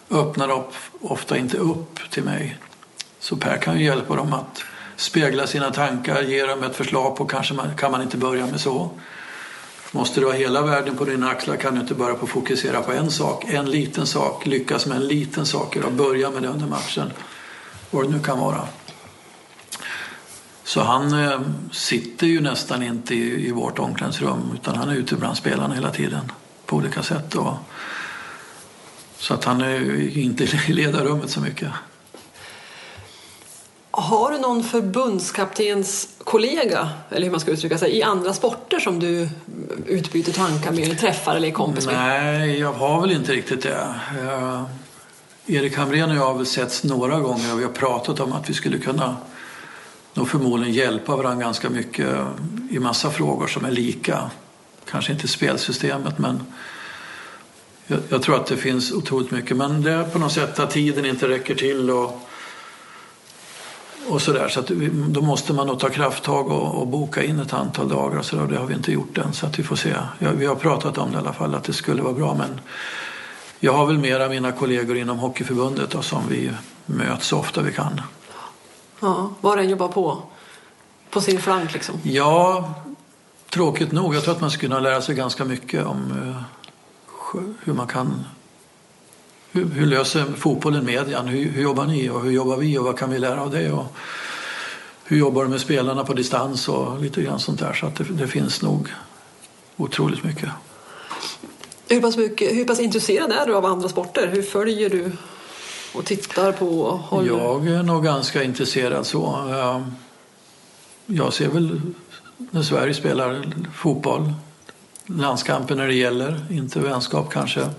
öppnar upp, ofta inte upp till mig. Så Per kan ju hjälpa dem att spegla sina tankar, ge dem ett förslag på kanske man, kan man inte börja med så. Måste du ha hela världen på dina axlar kan du inte bara på fokusera på en sak, en liten sak, lyckas med en liten sak och börja med det under matchen. Vad det nu kan vara. Så han eh, sitter ju nästan inte i, i vårt omklädningsrum utan han är ute bland spelarna hela tiden på olika sätt. Och, så att han är inte i ledarrummet så mycket. Har du någon förbundskaptens kollega, eller hur man ska uttrycka sig, i andra sporter som du utbyter tankar med, eller träffar eller är kompis med? Nej, jag har väl inte riktigt det. Jag, Erik Hamrén och jag har väl setts några gånger och vi har pratat om att vi skulle kunna nog förmodligen hjälpa varandra ganska mycket i massa frågor som är lika. Kanske inte spelsystemet men jag, jag, tror att det finns otroligt mycket. Men det är på något sätt att tiden inte räcker till och, och sådär. Så att då måste man nog ta krafttag och, och boka in ett antal dagar och så där. Det har vi inte gjort än så att vi får se. Ja, vi har pratat om det i alla fall att det skulle vara bra men jag har väl mera mina kollegor inom Hockeyförbundet då, som vi möts så ofta vi kan. Ja, var och en jobbar på, på sin flank liksom. Ja, tråkigt nog. Jag tror att man skulle kunna lära sig ganska mycket om uh, hur man kan hur, hur, löser fotbollen median? Hur, hur jobbar ni och hur jobbar vi och vad kan vi lära av det? Och hur jobbar du med spelarna på distans och lite grann sånt där. Så att det, det finns nog otroligt mycket. Hur pass, mycket, hur pass intresserad är du av andra sporter? Hur följer du och tittar på? Håller... Jag är nog ganska intresserad så. Jag ser väl när Sverige spelar fotboll, landskamper när det gäller, inte vänskap kanske.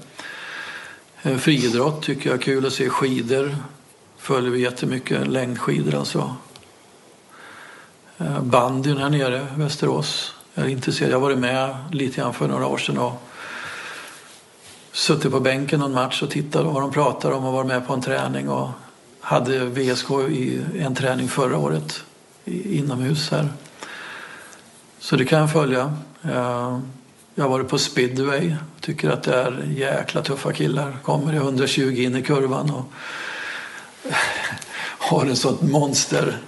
Eh, friidrott tycker jag är kul att se. Skidor följer vi jättemycket, längdskidor alltså. Eh, Bandyn här nere, Västerås. Jag är intresserad. Jag har varit med lite grann för några år sedan och suttit på bänken någon match och tittat vad de pratar om och varit med på en träning och hade VSK i en träning förra året inomhus här. Så det kan jag följa. Eh, jag har varit på speedway. Tycker att det är jäkla tuffa killar. Kommer i 120 in i kurvan och har en sånt monster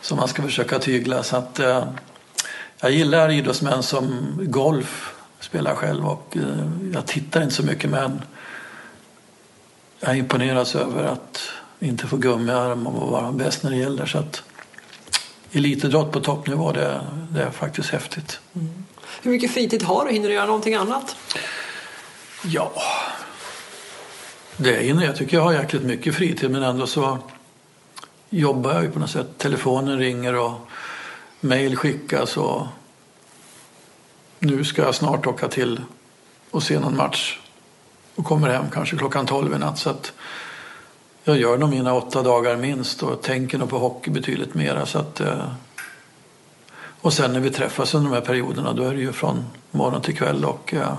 som man ska försöka tygla. Så att, eh, jag gillar idrottsmän som golf, spelar själv och eh, jag tittar inte så mycket men jag imponeras över att inte få gummiarm och vara bäst när det gäller. Så att elitidrott på toppnivå, det, det är faktiskt häftigt. Mm. Hur mycket fritid har du? Hinner du göra någonting annat? Ja, det hinner jag. tycker jag har jäkligt mycket fritid men ändå så jobbar jag ju på något sätt. Telefonen ringer och mejl skickas och nu ska jag snart åka till och se någon match och kommer hem kanske klockan tolv i natt. Så att jag gör nog mina åtta dagar minst och tänker nog på hockey betydligt mera. Så att, eh, och sen när vi träffas under de här perioderna då är det ju från morgon till kväll och ja,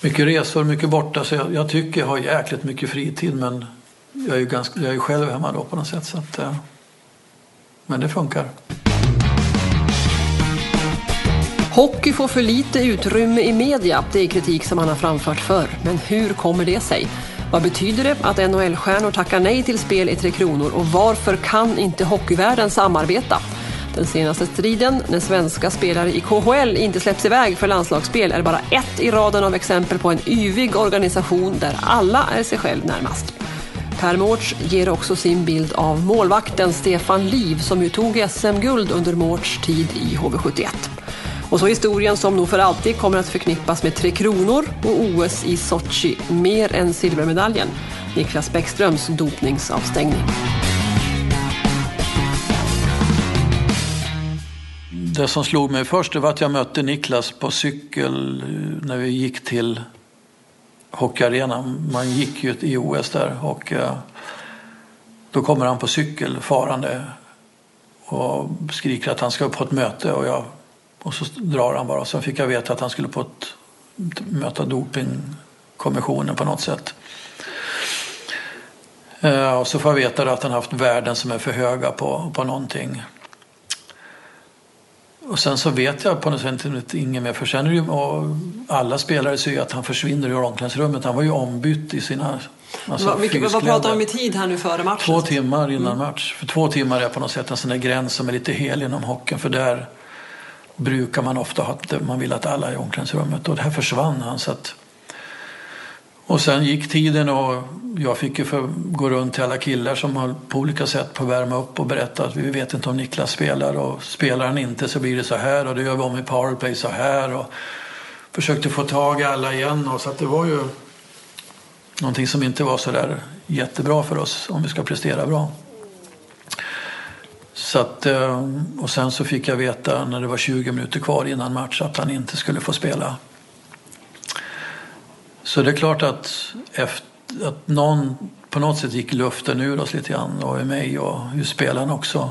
mycket resor, mycket borta. Så jag, jag, tycker jag har jäkligt mycket fritid men jag är ju, ganska, jag är själv hemma då på något sätt. Så att, ja, men det funkar. Hockey får för lite utrymme i media. Det är kritik som han har framfört förr. Men hur kommer det sig? Vad betyder det att NHL-stjärnor tackar nej till spel i Tre Kronor och varför kan inte hockeyvärlden samarbeta? Den senaste striden, när svenska spelare i KHL inte släpps iväg för landslagsspel, är bara ett i raden av exempel på en yvig organisation där alla är sig själv närmast. Per Mårts ger också sin bild av målvakten Stefan Liv som ju tog SM-guld under Mårts tid i HV71. Och så historien som nog för alltid kommer att förknippas med Tre Kronor och OS i Sochi mer än silvermedaljen. Niklas Bäckströms dopningsavstängning. Det som slog mig först var att jag mötte Niklas på cykel eh, när vi gick till hockeyarenan. Man gick ju i OS där och eh, då kommer han på cykel farande och skriker att han ska på ett möte och jag och så drar han bara. Sen fick jag veta att han skulle på ett, möta dopingkommissionen på något sätt. Eh, och så får jag veta att han haft värden som är för höga på, på någonting. Och sen så vet jag på något sätt inget mer. För sen är det ju, alla spelare ser ju att han försvinner ur omklädningsrummet. Han var ju ombytt i sina alltså, Va, Vad pratar vi om i tid här nu före matchen? Två timmar innan mm. match. För två timmar är på något sätt en sån där gräns som är lite hel inom hockeyn. För där brukar man ofta ha att man vill att alla är i omklädningsrummet. Och det här försvann han. Så att, och sen gick tiden och jag fick ju för, gå runt till alla killar som på olika sätt på att värma upp och berätta att vi vet inte om Niklas spelar och spelar han inte så blir det så här och det gör vi om i powerplay så här. Och försökte få tag i alla igen och så att det var ju någonting som inte var så där jättebra för oss om vi ska prestera bra. Så att, eh, och sen så fick jag veta när det var 20 minuter kvar innan match att han inte skulle få spela. Så det är klart att, efter, att någon på något sätt gick luften ur oss lite grann och i mig och ju spelarna också.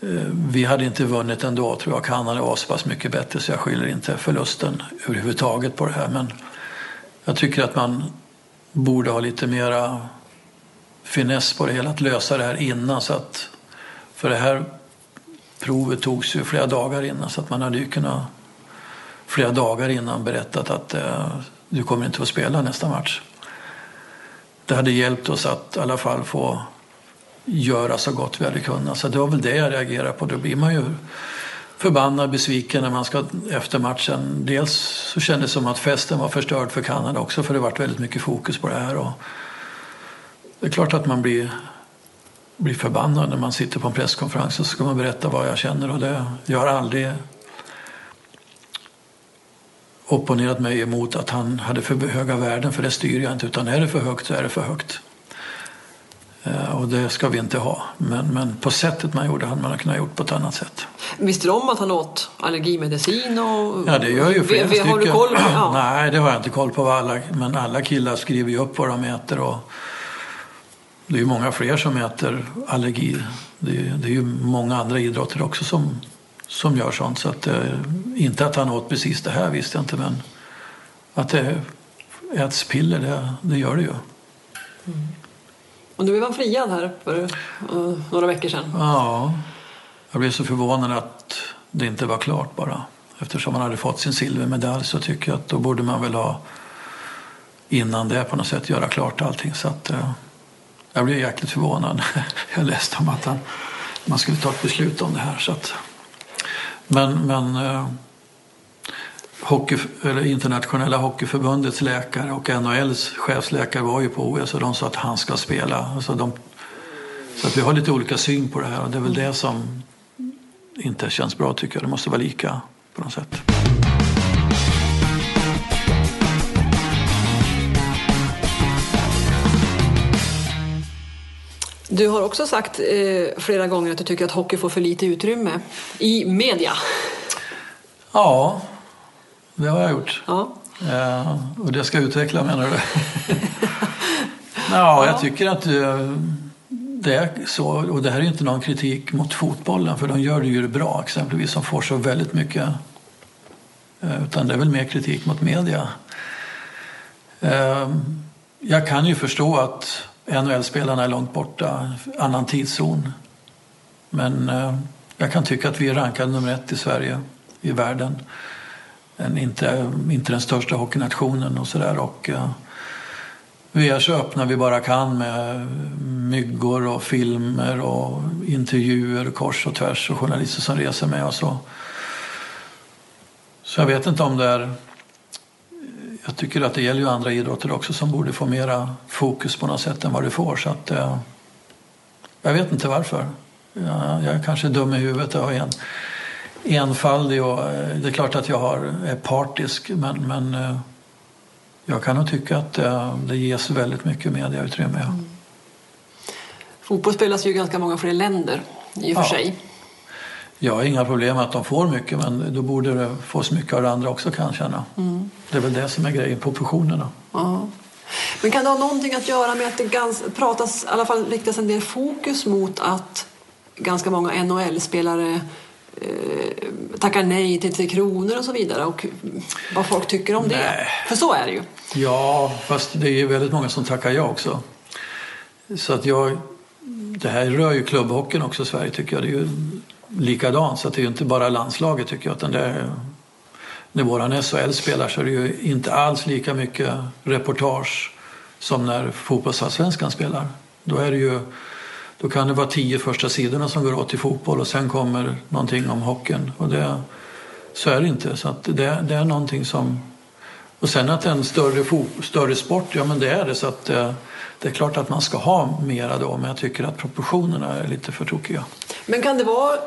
Eh, vi hade inte vunnit ändå tror jag. Kanada var så pass mycket bättre så jag skyller inte förlusten överhuvudtaget på det här. Men jag tycker att man borde ha lite mera finess på det hela, att lösa det här innan så att för det här provet togs ju flera dagar innan så att man hade ju kunnat flera dagar innan berättat att eh, du kommer inte att spela nästa match. Det hade hjälpt oss att i alla fall få göra så gott vi hade kunnat. Så det var väl det jag reagerade på. Då blir man ju förbannad, besviken när man ska efter matchen. Dels så kändes det som att festen var förstörd för Kanada också för det varit väldigt mycket fokus på det här. Och det är klart att man blir blir förbannad när man sitter på en presskonferens och så ska man berätta vad jag känner. Och det, jag har aldrig opponerat mig emot att han hade för höga värden, för det styr jag inte. Utan är det för högt så är det för högt. Eh, och det ska vi inte ha. Men, men på sättet man gjorde hade man kunnat gjort på ett annat sätt. Visste du om att han åt allergimedicin? Och... Ja, det gör ju flera stycken. Har du koll på? Ja. Nej, det har jag inte koll på. Alla, men alla killar skriver ju upp vad de äter. Och det är ju många fler som äter allergi. Det är, det är ju många andra idrotter också som, som gör sånt. Så att, eh, inte att han åt precis det här visste jag inte men att det äts piller, det, det gör det ju. Mm. Och nu är han friad här för uh, några veckor sedan. Ja, jag blev så förvånad att det inte var klart bara. eftersom man hade fått sin silvermedalj så tycker jag att då borde man väl ha innan det på något sätt göra klart allting. Så att, eh, jag blev jäkligt förvånad. jag läste om att han, man skulle ta ett beslut om det här. Så att, men men eh, hockey, eller internationella hockeyförbundets läkare och NHLs chefsläkare var ju på OS och de sa att han ska spela. Alltså de, så att vi har lite olika syn på det här och det är väl det som inte känns bra tycker jag. Det måste vara lika på något sätt. Du har också sagt eh, flera gånger att du tycker att hockey får för lite utrymme i media. Ja, det har jag gjort. Ja. Eh, och det ska jag utveckla menar du? ja, jag tycker att det, det är så. Och det här är inte någon kritik mot fotbollen för de gör det ju bra exempelvis som får så väldigt mycket. Eh, utan det är väl mer kritik mot media. Eh, jag kan ju förstå att NHL-spelarna är långt borta, annan tidszon. Men eh, jag kan tycka att vi är rankade nummer ett i Sverige, i världen. En, inte, inte den största hockeynationen och sådär. Och, eh, vi är så öppna vi bara kan med myggor och filmer och intervjuer kors och tvärs och journalister som reser med oss. Så jag vet inte om det är jag tycker att det gäller ju andra idrotter också som borde få mera fokus på något sätt än vad det får. Så att, eh, jag vet inte varför. Jag, jag är kanske dum i huvudet och en, enfaldig och eh, det är klart att jag har, är partisk men, men eh, jag kan nog tycka att eh, det ges väldigt mycket mediautrymme. Mm. Fotboll spelas ju i ganska många fler länder i och för ja. sig. Jag har inga problem med att de får mycket men då borde det fås mycket av det andra också kan jag känna. Mm. Det är väl det som är grejen, proportionerna. Ja. Men kan det ha någonting att göra med att det ganska, pratas, i alla fall riktas en del fokus mot att ganska många NHL-spelare eh, tackar nej till Tre Kronor och så vidare och vad folk tycker om nej. det? För så är det ju. Ja, fast det är ju väldigt många som tackar ja också. Så att jag, det här rör ju klubbhockeyn också i Sverige tycker jag. Det är ju likadant. Så det är ju inte bara landslaget tycker jag. Utan det är, när våran SHL spelar så är det ju inte alls lika mycket reportage som när fotbollsallsvenskan spelar. Då, är det ju, då kan det vara tio första sidorna som går åt till fotboll och sen kommer någonting om hockeyn. Och det, så är det inte. Så det, det är någonting som... Och sen att det är en större, större sport, ja men det är det. Så att det, det är klart att man ska ha mera då, men jag tycker att proportionerna är lite för tokiga. Men kan det vara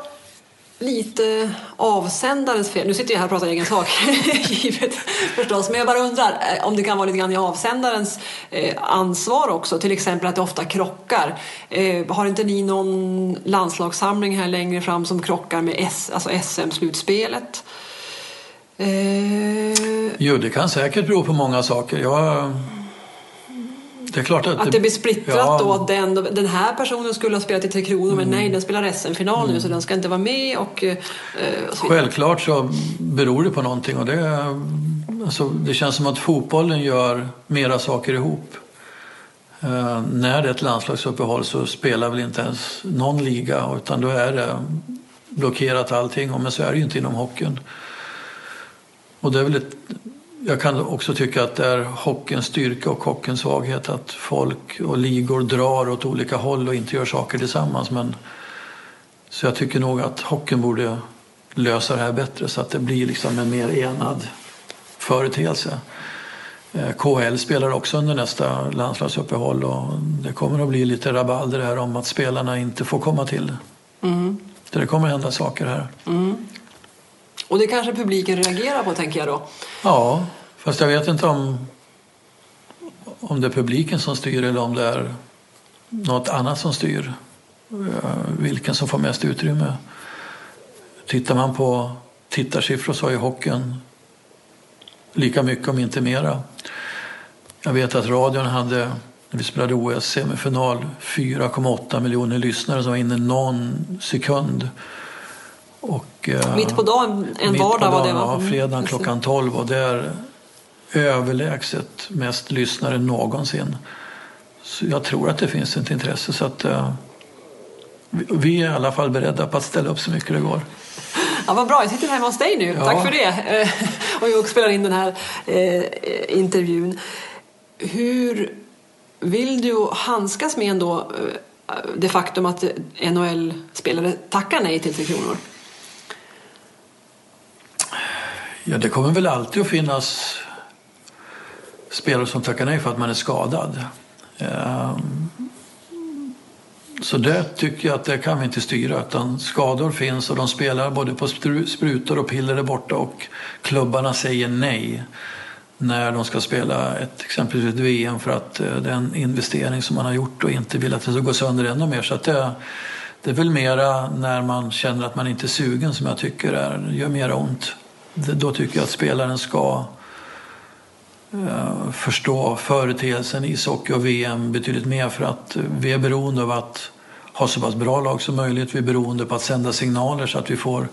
lite avsändarens fel. Nu sitter jag här och pratar egen sak, givet förstås. Men jag bara undrar eh, om det kan vara lite grann i avsändarens eh, ansvar också. Till exempel att det ofta krockar. Eh, har inte ni någon landslagssamling här längre fram som krockar med S, alltså SM-slutspelet? Jo, det kan säkert bero på många saker. Jag det är klart att, att det, blir splittrat ja. då att den, den här personen skulle ha spelat i Tre Kronor mm. men nej den spelar SM-final mm. nu så den ska inte vara med och, eh, och så Självklart så beror det på någonting och det, alltså, det känns som att fotbollen gör mera saker ihop. Eh, när det är ett landslagsuppehåll så spelar väl inte ens någon liga utan då är det blockerat allting men så är det ju inte inom hockeyn. Och det är väl ett jag kan också tycka att det är hockeyns styrka och hockeyns svaghet att folk och ligor drar åt olika håll och inte gör saker tillsammans. Men, så jag tycker nog att hockeyn borde lösa det här bättre så att det blir liksom en mer enad företeelse. Eh, KHL spelar också under nästa landslagsuppehåll och det kommer att bli lite rabalder här om att spelarna inte får komma till. Mm. det kommer att hända saker här. Mm. Och det kanske publiken reagerar på tänker jag då? Ja, fast jag vet inte om, om det är publiken som styr eller om det är något annat som styr. Eh, vilken som får mest utrymme. Tittar man på tittarsiffror så har ju hockeyn lika mycket om inte mera. Jag vet att radion hade, när vi spelade OS semifinal, 4,8 miljoner lyssnare som var inne någon sekund. Och, eh, mitt på dagen, en vardag var det va? Ja, fredagen mm. klockan 12 och det är överlägset mest lyssnare någonsin. Så jag tror att det finns ett intresse så att uh, vi är i alla fall beredda på att ställa upp så mycket det går. Ja, vad bra, jag sitter hemma hos dig nu. Ja. Tack för det. Och jag spelar in den här eh, intervjun. Hur vill du handskas med ändå eh, det faktum att NHL-spelare tackar nej till Tre Kronor? Ja, det kommer väl alltid att finnas spelare som tackar nej för att man är skadad. Ehm, så det tycker jag att det kan vi inte styra utan skador finns och de spelar både på sprutor och piller är borta och klubbarna säger nej när de ska spela ett, exempelvis ett VM för att eh, det är en investering som man har gjort och inte vill att det ska gå sönder ännu mer. Så att det, det är väl mera när man känner att man inte är sugen som jag tycker är, gör mera ont. Då tycker jag att spelaren ska eh, förstå företeelsen ishockey och VM betydligt mer för att eh, vi är beroende av att ha så pass bra lag som möjligt. Vi är beroende på att sända signaler så att vi får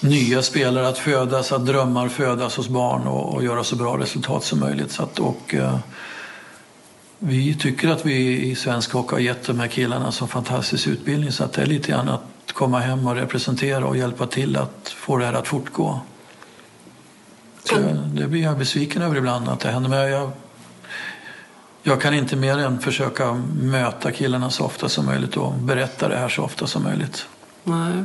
nya spelare att födas, att drömmar födas hos barn och, och göra så bra resultat som möjligt. Så att, och, eh, vi tycker att vi i svensk hockey har gett de här killarna så fantastisk utbildning så att det är lite grann att komma hem och representera och hjälpa till att få det här att fortgå. Så det blir jag besviken över ibland att det händer. Men jag, jag kan inte mer än försöka möta killarna så ofta som möjligt och berätta det här så ofta som möjligt. Nej.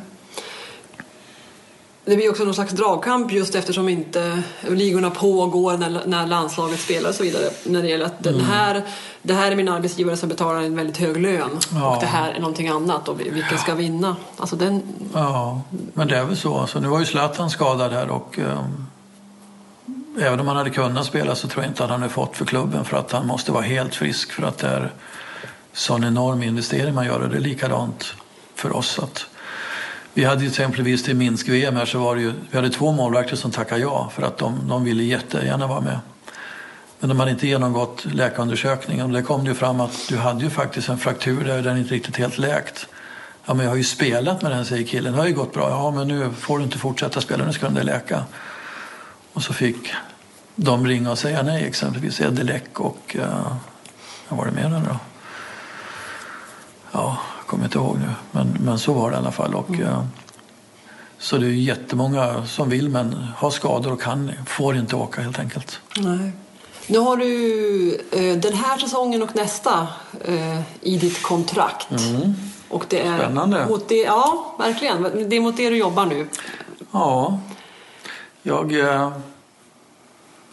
Det blir också någon slags dragkamp just eftersom inte ligorna pågår när, när landslaget spelar och så vidare. När det gäller att den mm. här, det här är min arbetsgivare som betalar en väldigt hög lön ja. och det här är någonting annat och vilken ska vinna? Alltså den... Ja, men det är väl så. Alltså, nu var ju Zlatan skadad här och um, även om han hade kunnat spela så tror jag inte att han hade fått för klubben för att han måste vara helt frisk för att det är sån enorm investering man gör och det är likadant för oss. Att vi hade ju exempelvis till Minsk-VM här så var det ju, vi hade två målvakter som tackade ja för att de, de ville jättegärna vara med. Men de hade inte genomgått läkarundersökningen och det kom det ju fram att du hade ju faktiskt en fraktur där den inte riktigt helt läkt. Ja men jag har ju spelat med den säger killen, det har ju gått bra. Ja men nu får du inte fortsätta spela, nu ska den där läka. Och så fick de ringa och säga nej, exempelvis Edelec och uh, vad var det mer då? Ja, jag kommer inte ihåg nu, men, men så var det i alla fall. Och, uh, så det är jättemånga som vill men har skador och kan, får inte åka helt enkelt. Nej. Nu har du eh, den här säsongen och nästa eh, i ditt kontrakt. Mm. Och det är Spännande. Mot det, ja, verkligen. Det är mot det du jobbar nu. Ja, jag eh,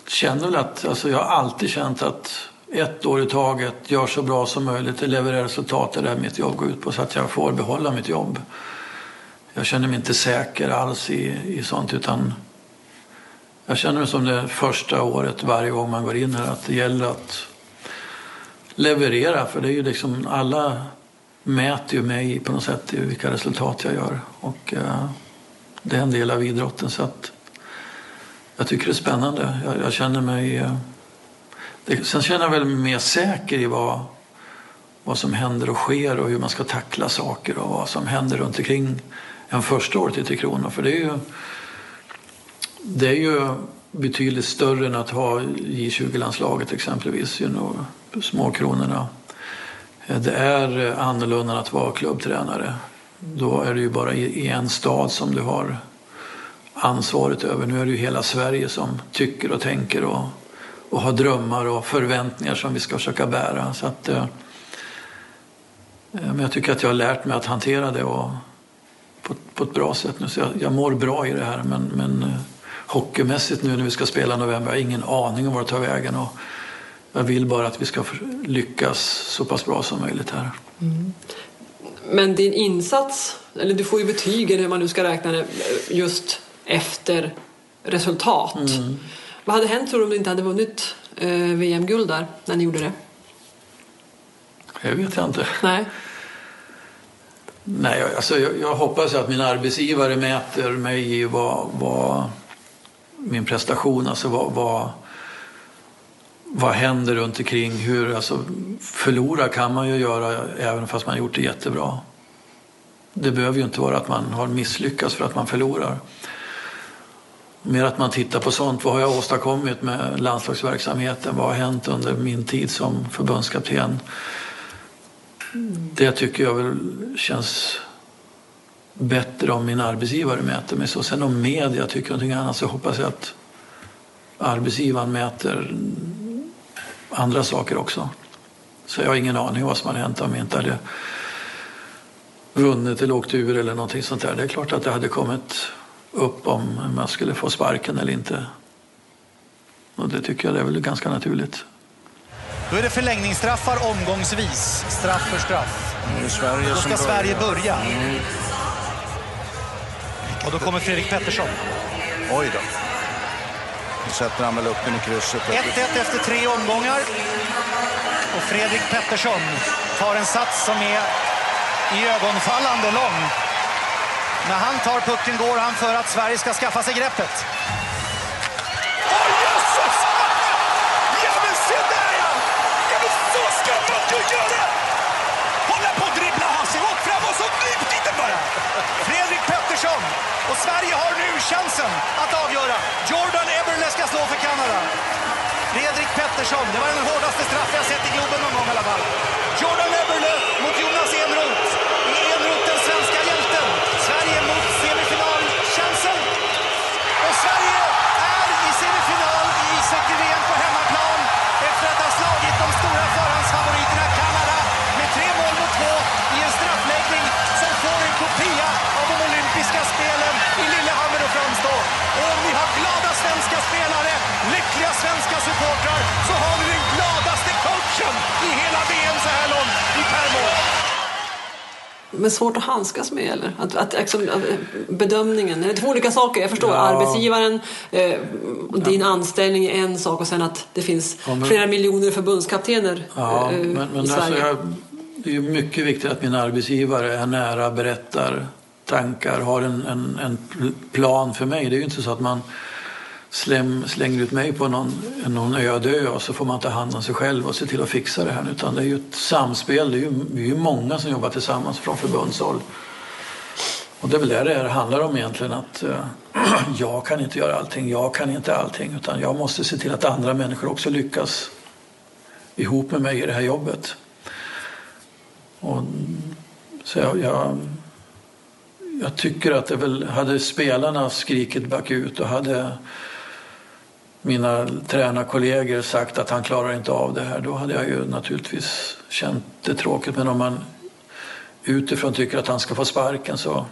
känner väl att, alltså jag har alltid känt att ett år i taget, gör så bra som möjligt, leverera resultat, det är mitt jobb går ut på så att jag får behålla mitt jobb. Jag känner mig inte säker alls i, i sånt utan jag känner mig som det första året varje gång man går in här att det gäller att leverera för det är ju liksom alla mäter ju mig på något sätt i vilka resultat jag gör och eh, det är en del av idrotten så att jag tycker det är spännande. Jag, jag känner mig... Eh, det, sen känner jag väl mer säker i vad, vad som händer och sker och hur man ska tackla saker och vad som händer runt omkring en första året i Tre Kronor. För det är ju, det är ju betydligt större än att ha J20-landslaget exempelvis, you know, småkronorna. Eh, det är eh, annorlunda än att vara klubbtränare. Då är det ju bara i en stad som du har ansvaret över. Nu är det ju hela Sverige som tycker och tänker och, och har drömmar och förväntningar som vi ska försöka bära. Så att, eh, men jag tycker att jag har lärt mig att hantera det och, på, på ett bra sätt nu. Så jag, jag mår bra i det här. Men, men eh, hockeymässigt nu när vi ska spela i november har jag ingen aning om vart det tar vägen. Och jag vill bara att vi ska lyckas så pass bra som möjligt här. Mm. Men din insats, eller du får ju betyg eller hur man nu ska räkna det, just efter resultat. Mm. Vad hade hänt tror du om du inte hade vunnit eh, VM-guld där när ni gjorde det? Det vet jag inte. Nej. Nej, alltså jag, jag hoppas att min arbetsgivare mäter mig i vad, vad min prestation, alltså vad, vad, vad händer runt omkring? Hur, alltså, förlora kan man ju göra även fast man gjort det jättebra. Det behöver ju inte vara att man har misslyckats för att man förlorar. Mer att man tittar på sånt. Vad har jag åstadkommit med landslagsverksamheten? Vad har hänt under min tid som förbundskapten? Det tycker jag väl känns bättre om min arbetsgivare mäter mig så. Sen om media tycker någonting annat så hoppas jag att arbetsgivaren mäter andra saker också. Så jag har ingen aning vad som hade hänt om jag inte hade vunnit eller åkt ur eller någonting sånt där. Det är klart att det hade kommit upp om man skulle få sparken eller inte. Och det tycker jag det är väl ganska naturligt. Då är det förlängningsstraffar omgångsvis, straff för straff. Sverige Då ska som Sverige börja. Och då kommer Fredrik Pettersson. Oj då. Nu sätter han väl upp den i krysset. 1-1 efter tre omgångar. Och Fredrik Pettersson tar en sats som är i ögonfallande lång. När han tar pucken går han för att Sverige ska skaffa sig greppet. Åh jösses! Ja men se där ja! Ja men så ska man ju göra! Hålla på och dribbla så nyp dit bara! Fredrik Pettersson. Och Sverige har nu chansen att avgöra. Jordan Eberle ska slå för Kanada. Fredrik Pettersson. Det var den hårdaste straff jag sett i Globen någon gång i alla fall. Jordan Eberle mot Jonas Enroth Men svårt att handskas med eller? Att, att, liksom, att, bedömningen, det är två olika saker. Jag förstår Ja. arbetsgivaren, eh, och din anställning är en sak och sen att det finns Ja, men- flera miljoner förbundskaptener Ja, eh, men, i men alltså Sverige. jag, det är mycket viktigt att min arbetsgivare är nära, berättar tankar, har en, en, en pl- plan för mig. Det är ju inte så att man släm, slänger ut mig på någon, någon öde ö och så får man ta hand om sig själv och se till att fixa det här. Utan det är ju ett samspel. Det är ju, vi är ju många som jobbar tillsammans från förbundshåll. Och det är väl det det här handlar om egentligen. Att eh, jag kan inte göra allting, jag kan inte allting. Utan jag måste se till att andra människor också lyckas ihop med mig i det här jobbet. Och, så jag, jag, jag tycker att det väl, hade spelarna skrikit bakut och hade mina tränarkollegor sagt att han klarar inte av det här, då hade jag ju naturligtvis känt det tråkigt. Men om man utifrån tycker att han ska få sparken så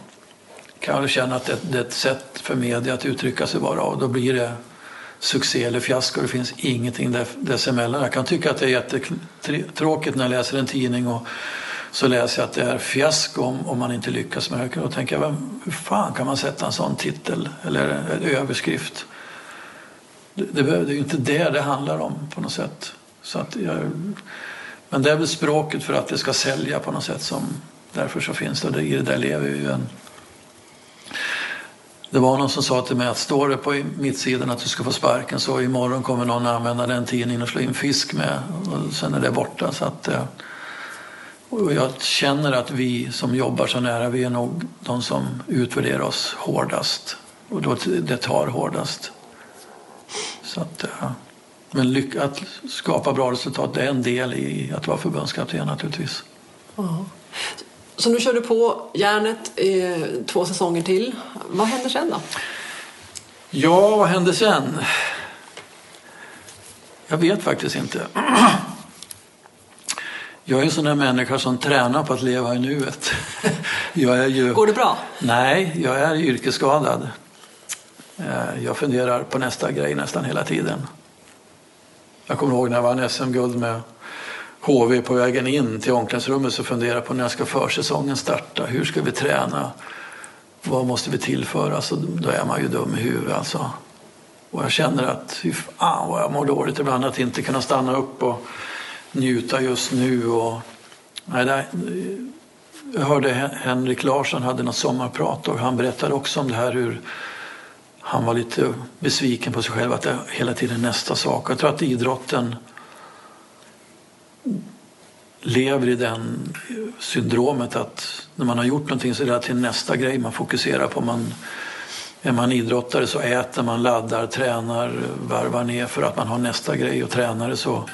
kan jag känna att det, det är ett sätt för media att uttrycka sig bara och då blir det succé eller fiasko. Det finns ingenting dessemellan. Jag kan tycka att det är jättetråkigt när jag läser en tidning och så läser jag att det är fiasko om, om man inte lyckas med det. Då tänker jag, vem, hur fan kan man sätta en sån titel eller en överskrift? Det, det, det är ju inte det det handlar om på något sätt. Så att jag, men det är väl språket för att det ska sälja på något sätt som därför så finns det. Och I det där lever vi ju en det var någon som sa till mig att står det på mittsidan att du ska få sparken så imorgon kommer någon använda den tidningen och slå in fisk med och sen är det borta. Så att, eh, och jag känner att vi som jobbar så nära, vi är nog de som utvärderar oss hårdast. Och då det tar hårdast. Så att, eh, men lyck- att skapa bra resultat är en del i att vara förbundskapten naturligtvis. Ja. Så nu kör du på järnet eh, två säsonger till. Vad händer sen då? Ja, vad hände sen? Jag vet faktiskt inte. Jag är en sån där människa som tränar på att leva i nuet. Jag är ju... Går det bra? Nej, jag är yrkesskadad. Eh, jag funderar på nästa grej nästan hela tiden. Jag kommer ihåg när jag vann SM-guld med HV på vägen in till omklädningsrummet så funderade jag på när ska försäsongen starta? Hur ska vi träna? Vad måste vi tillföra? Alltså, då är man ju dum i huvudet alltså. Och jag känner att fy fan vad jag mår dåligt ibland att inte kunna stanna upp och njuta just nu. Och, nej, det, jag hörde Henrik Larsson hade något sommarprat och han berättade också om det här hur han var lite besviken på sig själv att det hela tiden är nästa sak. Jag tror att idrotten lever i den syndromet att när man har gjort någonting så är det till nästa grej man fokuserar på. Man, är man idrottare så äter man, laddar, tränar, varvar ner för att man har nästa grej och tränare så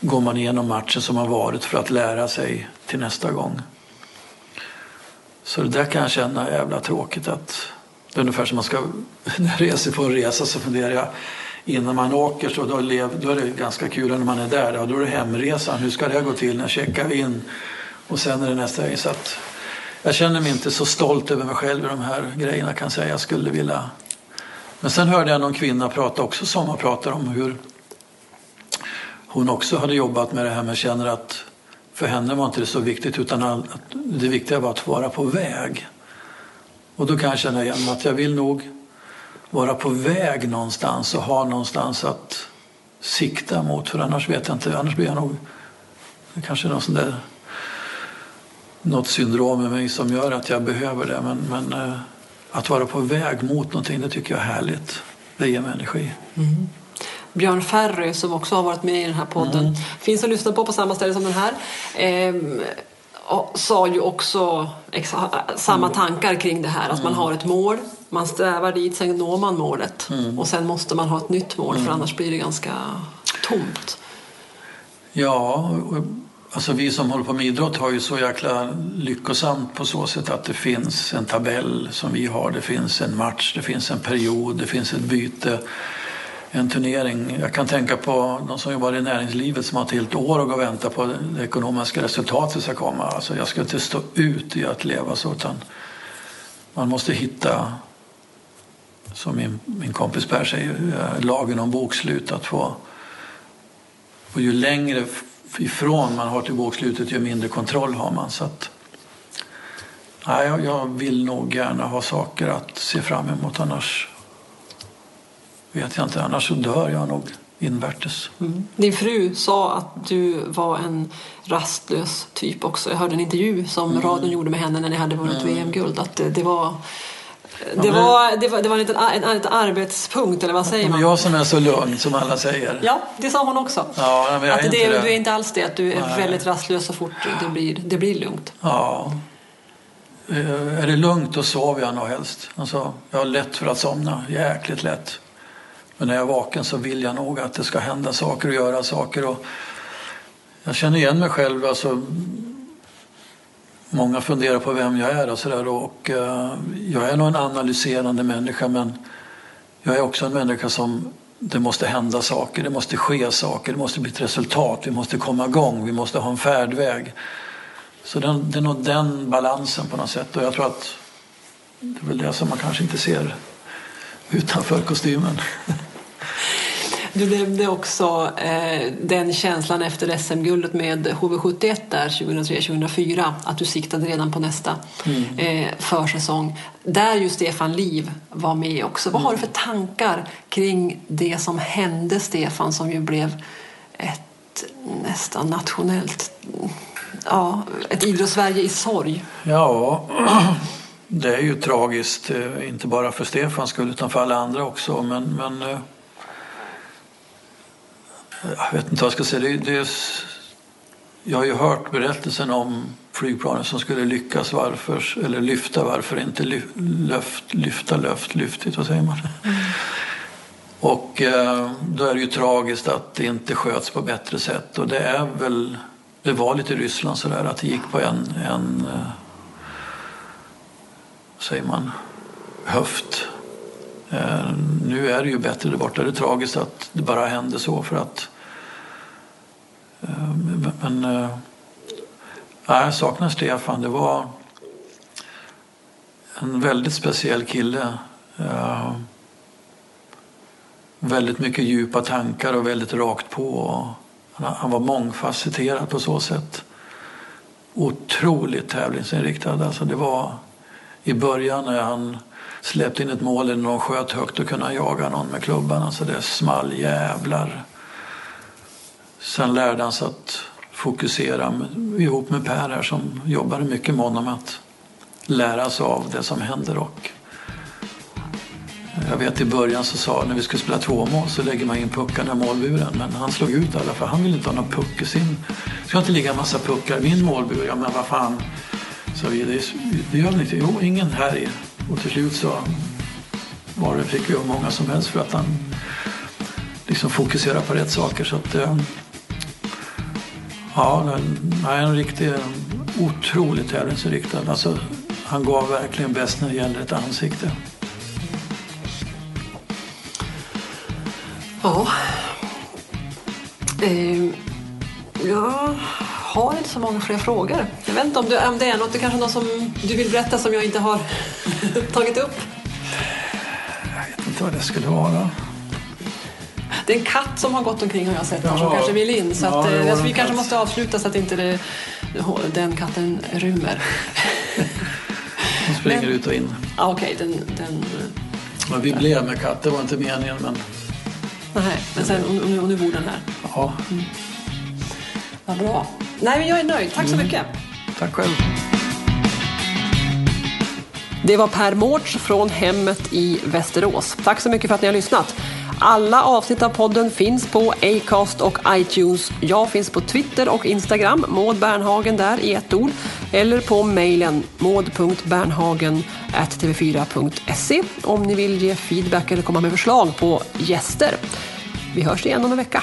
går man igenom matchen som har varit för att lära sig till nästa gång. Så det där kan jag känna är jävla tråkigt att det är ungefär som man ska, när jag reser på en resa så funderar jag innan man åker så då, lev, då är det ganska kul när man är där. Då, då är det hemresan. Hur ska det gå till? När checkar vi in? Och sen är det nästa grej. Så att jag känner mig inte så stolt över mig själv i de här grejerna kan jag säga. Jag skulle vilja... Men sen hörde jag någon kvinna prata också som pratar om hur hon också hade jobbat med det här men känner att för henne var inte det så viktigt utan att det viktiga var att vara på väg. Och då kan jag känna igen att jag vill nog vara på väg någonstans och ha någonstans att sikta mot. För annars vet jag inte, annars blir jag nog kanske är något sånt där något syndrom med mig som gör att jag behöver det. Men, men eh, att vara på väg mot någonting, det tycker jag är härligt. Det ger mig energi. Mm. Björn Ferry som också har varit med i den här podden mm. finns att lyssna på på samma ställe som den här. Ehm, sa ju också samma mm. tankar kring det här. Att man mm. har ett mål, man strävar dit, sen når man målet. Mm. Och sen måste man ha ett nytt mål för annars blir det ganska tomt. Ja, alltså vi som håller på med idrott har ju så jäkla lyckosamt på så sätt att det finns en tabell som vi har. Det finns en match, det finns en period, det finns ett byte en turnering. Jag kan tänka på de som jobbar i näringslivet som har ett helt år att gå och vänta på det ekonomiska resultatet ska komma. Alltså jag ska inte stå ut i att leva så utan man måste hitta, som min, min kompis Per säger, lagen om bokslut. Att få, och ju längre ifrån man har till bokslutet ju mindre kontroll har man. Så att, nej, jag, jag vill nog gärna ha saker att se fram emot annars vet jag inte, annars så dör jag nog invärtes. Mm. Din fru sa att du var en rastlös typ också. Jag hörde en intervju som mm. radion gjorde med henne när ni hade vunnit mm. VM-guld. Att det, det var det, var, det, var, det var en en, en liten arbetspunkt, eller vad säger man? Jag som är så lugn, som alla säger. Ja, det sa hon också. Ja, men jag att är det, det. Du är inte alls det, att du är Nej. väldigt rastlös så fort det blir, det blir lugnt. Ja. Eh, är det lugnt då sover jag nog helst. Alltså, jag har lätt för att somna, jäkligt lätt. Men när jag är vaken så vill jag nog att det ska hända saker och göra saker. Och jag känner igen mig själv. Alltså, många funderar på vem jag är och sådär. Och, eh, jag är nog en analyserande människa men jag är också en människa som det måste hända saker, det måste ske saker, det måste bli ett resultat, vi måste komma igång, vi måste ha en färdväg. Så det är nog den balansen på något sätt och jag tror att det är väl det som man kanske inte ser utanför kostymen. Du nämnde också eh, den känslan efter SM-guldet med HV71 där 2003-2004, att du siktade redan på nästa mm. eh, försäsong. Där ju Stefan Liv var med också. Vad har du för tankar kring det som hände Stefan som ju blev ett nästan nationellt, ja, ett idrottssverige i sorg? Ja, det är ju tragiskt, eh, inte bara för Stefans skull utan för alla andra också. Men, men eh, jag vet inte vad jag ska säga. Det, det, jag har ju hört berättelsen om flygplanen som skulle lyckas varför, eller lyfta, varför inte lyft, lyfta, löft, lyftigt, vad säger man? Mm. Och eh, då är det ju tragiskt att det inte sköts på bättre sätt och det är väl, det var lite i Ryssland sådär att det gick på en, en eh, säger man, höft Eh, nu är det ju bättre där borta. Det är tragiskt att det bara händer så för att... Eh, men... Eh, nej, jag saknar Stefan. Det var en väldigt speciell kille. Väldigt mycket djupa tankar och väldigt rakt på. Han var mångfacetterad på så sätt. Otroligt tävlingsinriktad. Alltså det var i början när han släppte in ett mål eller någon sköt högt och kunde jaga någon med klubban. Alltså det small jävlar. Sen lärde han sig att fokusera ihop med Per här som jobbade mycket med honom att lära sig av det som händer. Och jag vet i början så sa när vi skulle spela två mål så lägger man in puckarna i målburen. Men han slog ut alla för han ville inte ha någon puck i sin. Det ska inte ligga en massa puckar i min målbur. Ja men vad fan. Så vi, det, det gör väl inte. Jo, ingen här i. Och till slut så var det, fick vi hur många som helst för att han liksom fokuserar på rätt saker. Så att, eh, ja, han är en riktig, eh, otroligt tävlingsinriktad. Alltså, han gav verkligen bäst när det gäller ett ansikte. Ja. Ehm. jag har inte så många fler frågor. Jag vet inte om, du, om det är något, det kanske är något som du vill berätta som jag inte har tagit upp? Jag vet inte vad det skulle vara. Det är en katt som har gått omkring har jag sett här som Jaha. kanske vill in. Så Ja, att, det eh, alltså, vi kanske måste avsluta så att inte det, den katten rymmer. De springer Men- ut och in. ah, Okej, den... den Men vi blev med katt, det var inte meningen men nej, men sen, och, nu, och nu bor den här. ja, Vad bra. Nej, men jag är nöjd. Tack så mycket. tack själv. Det var Per Mårts från hemmet i Västerås. Tack så mycket för att ni har lyssnat. Alla avsnitt av podden finns på Acast och iTunes. Jag finns på Twitter och Instagram, Maud Bernhagen där i ett ord. Eller på mejlen maud.bernhagen.tv4.se om ni vill ge feedback eller komma med förslag på gäster. Vi hörs igen om en vecka.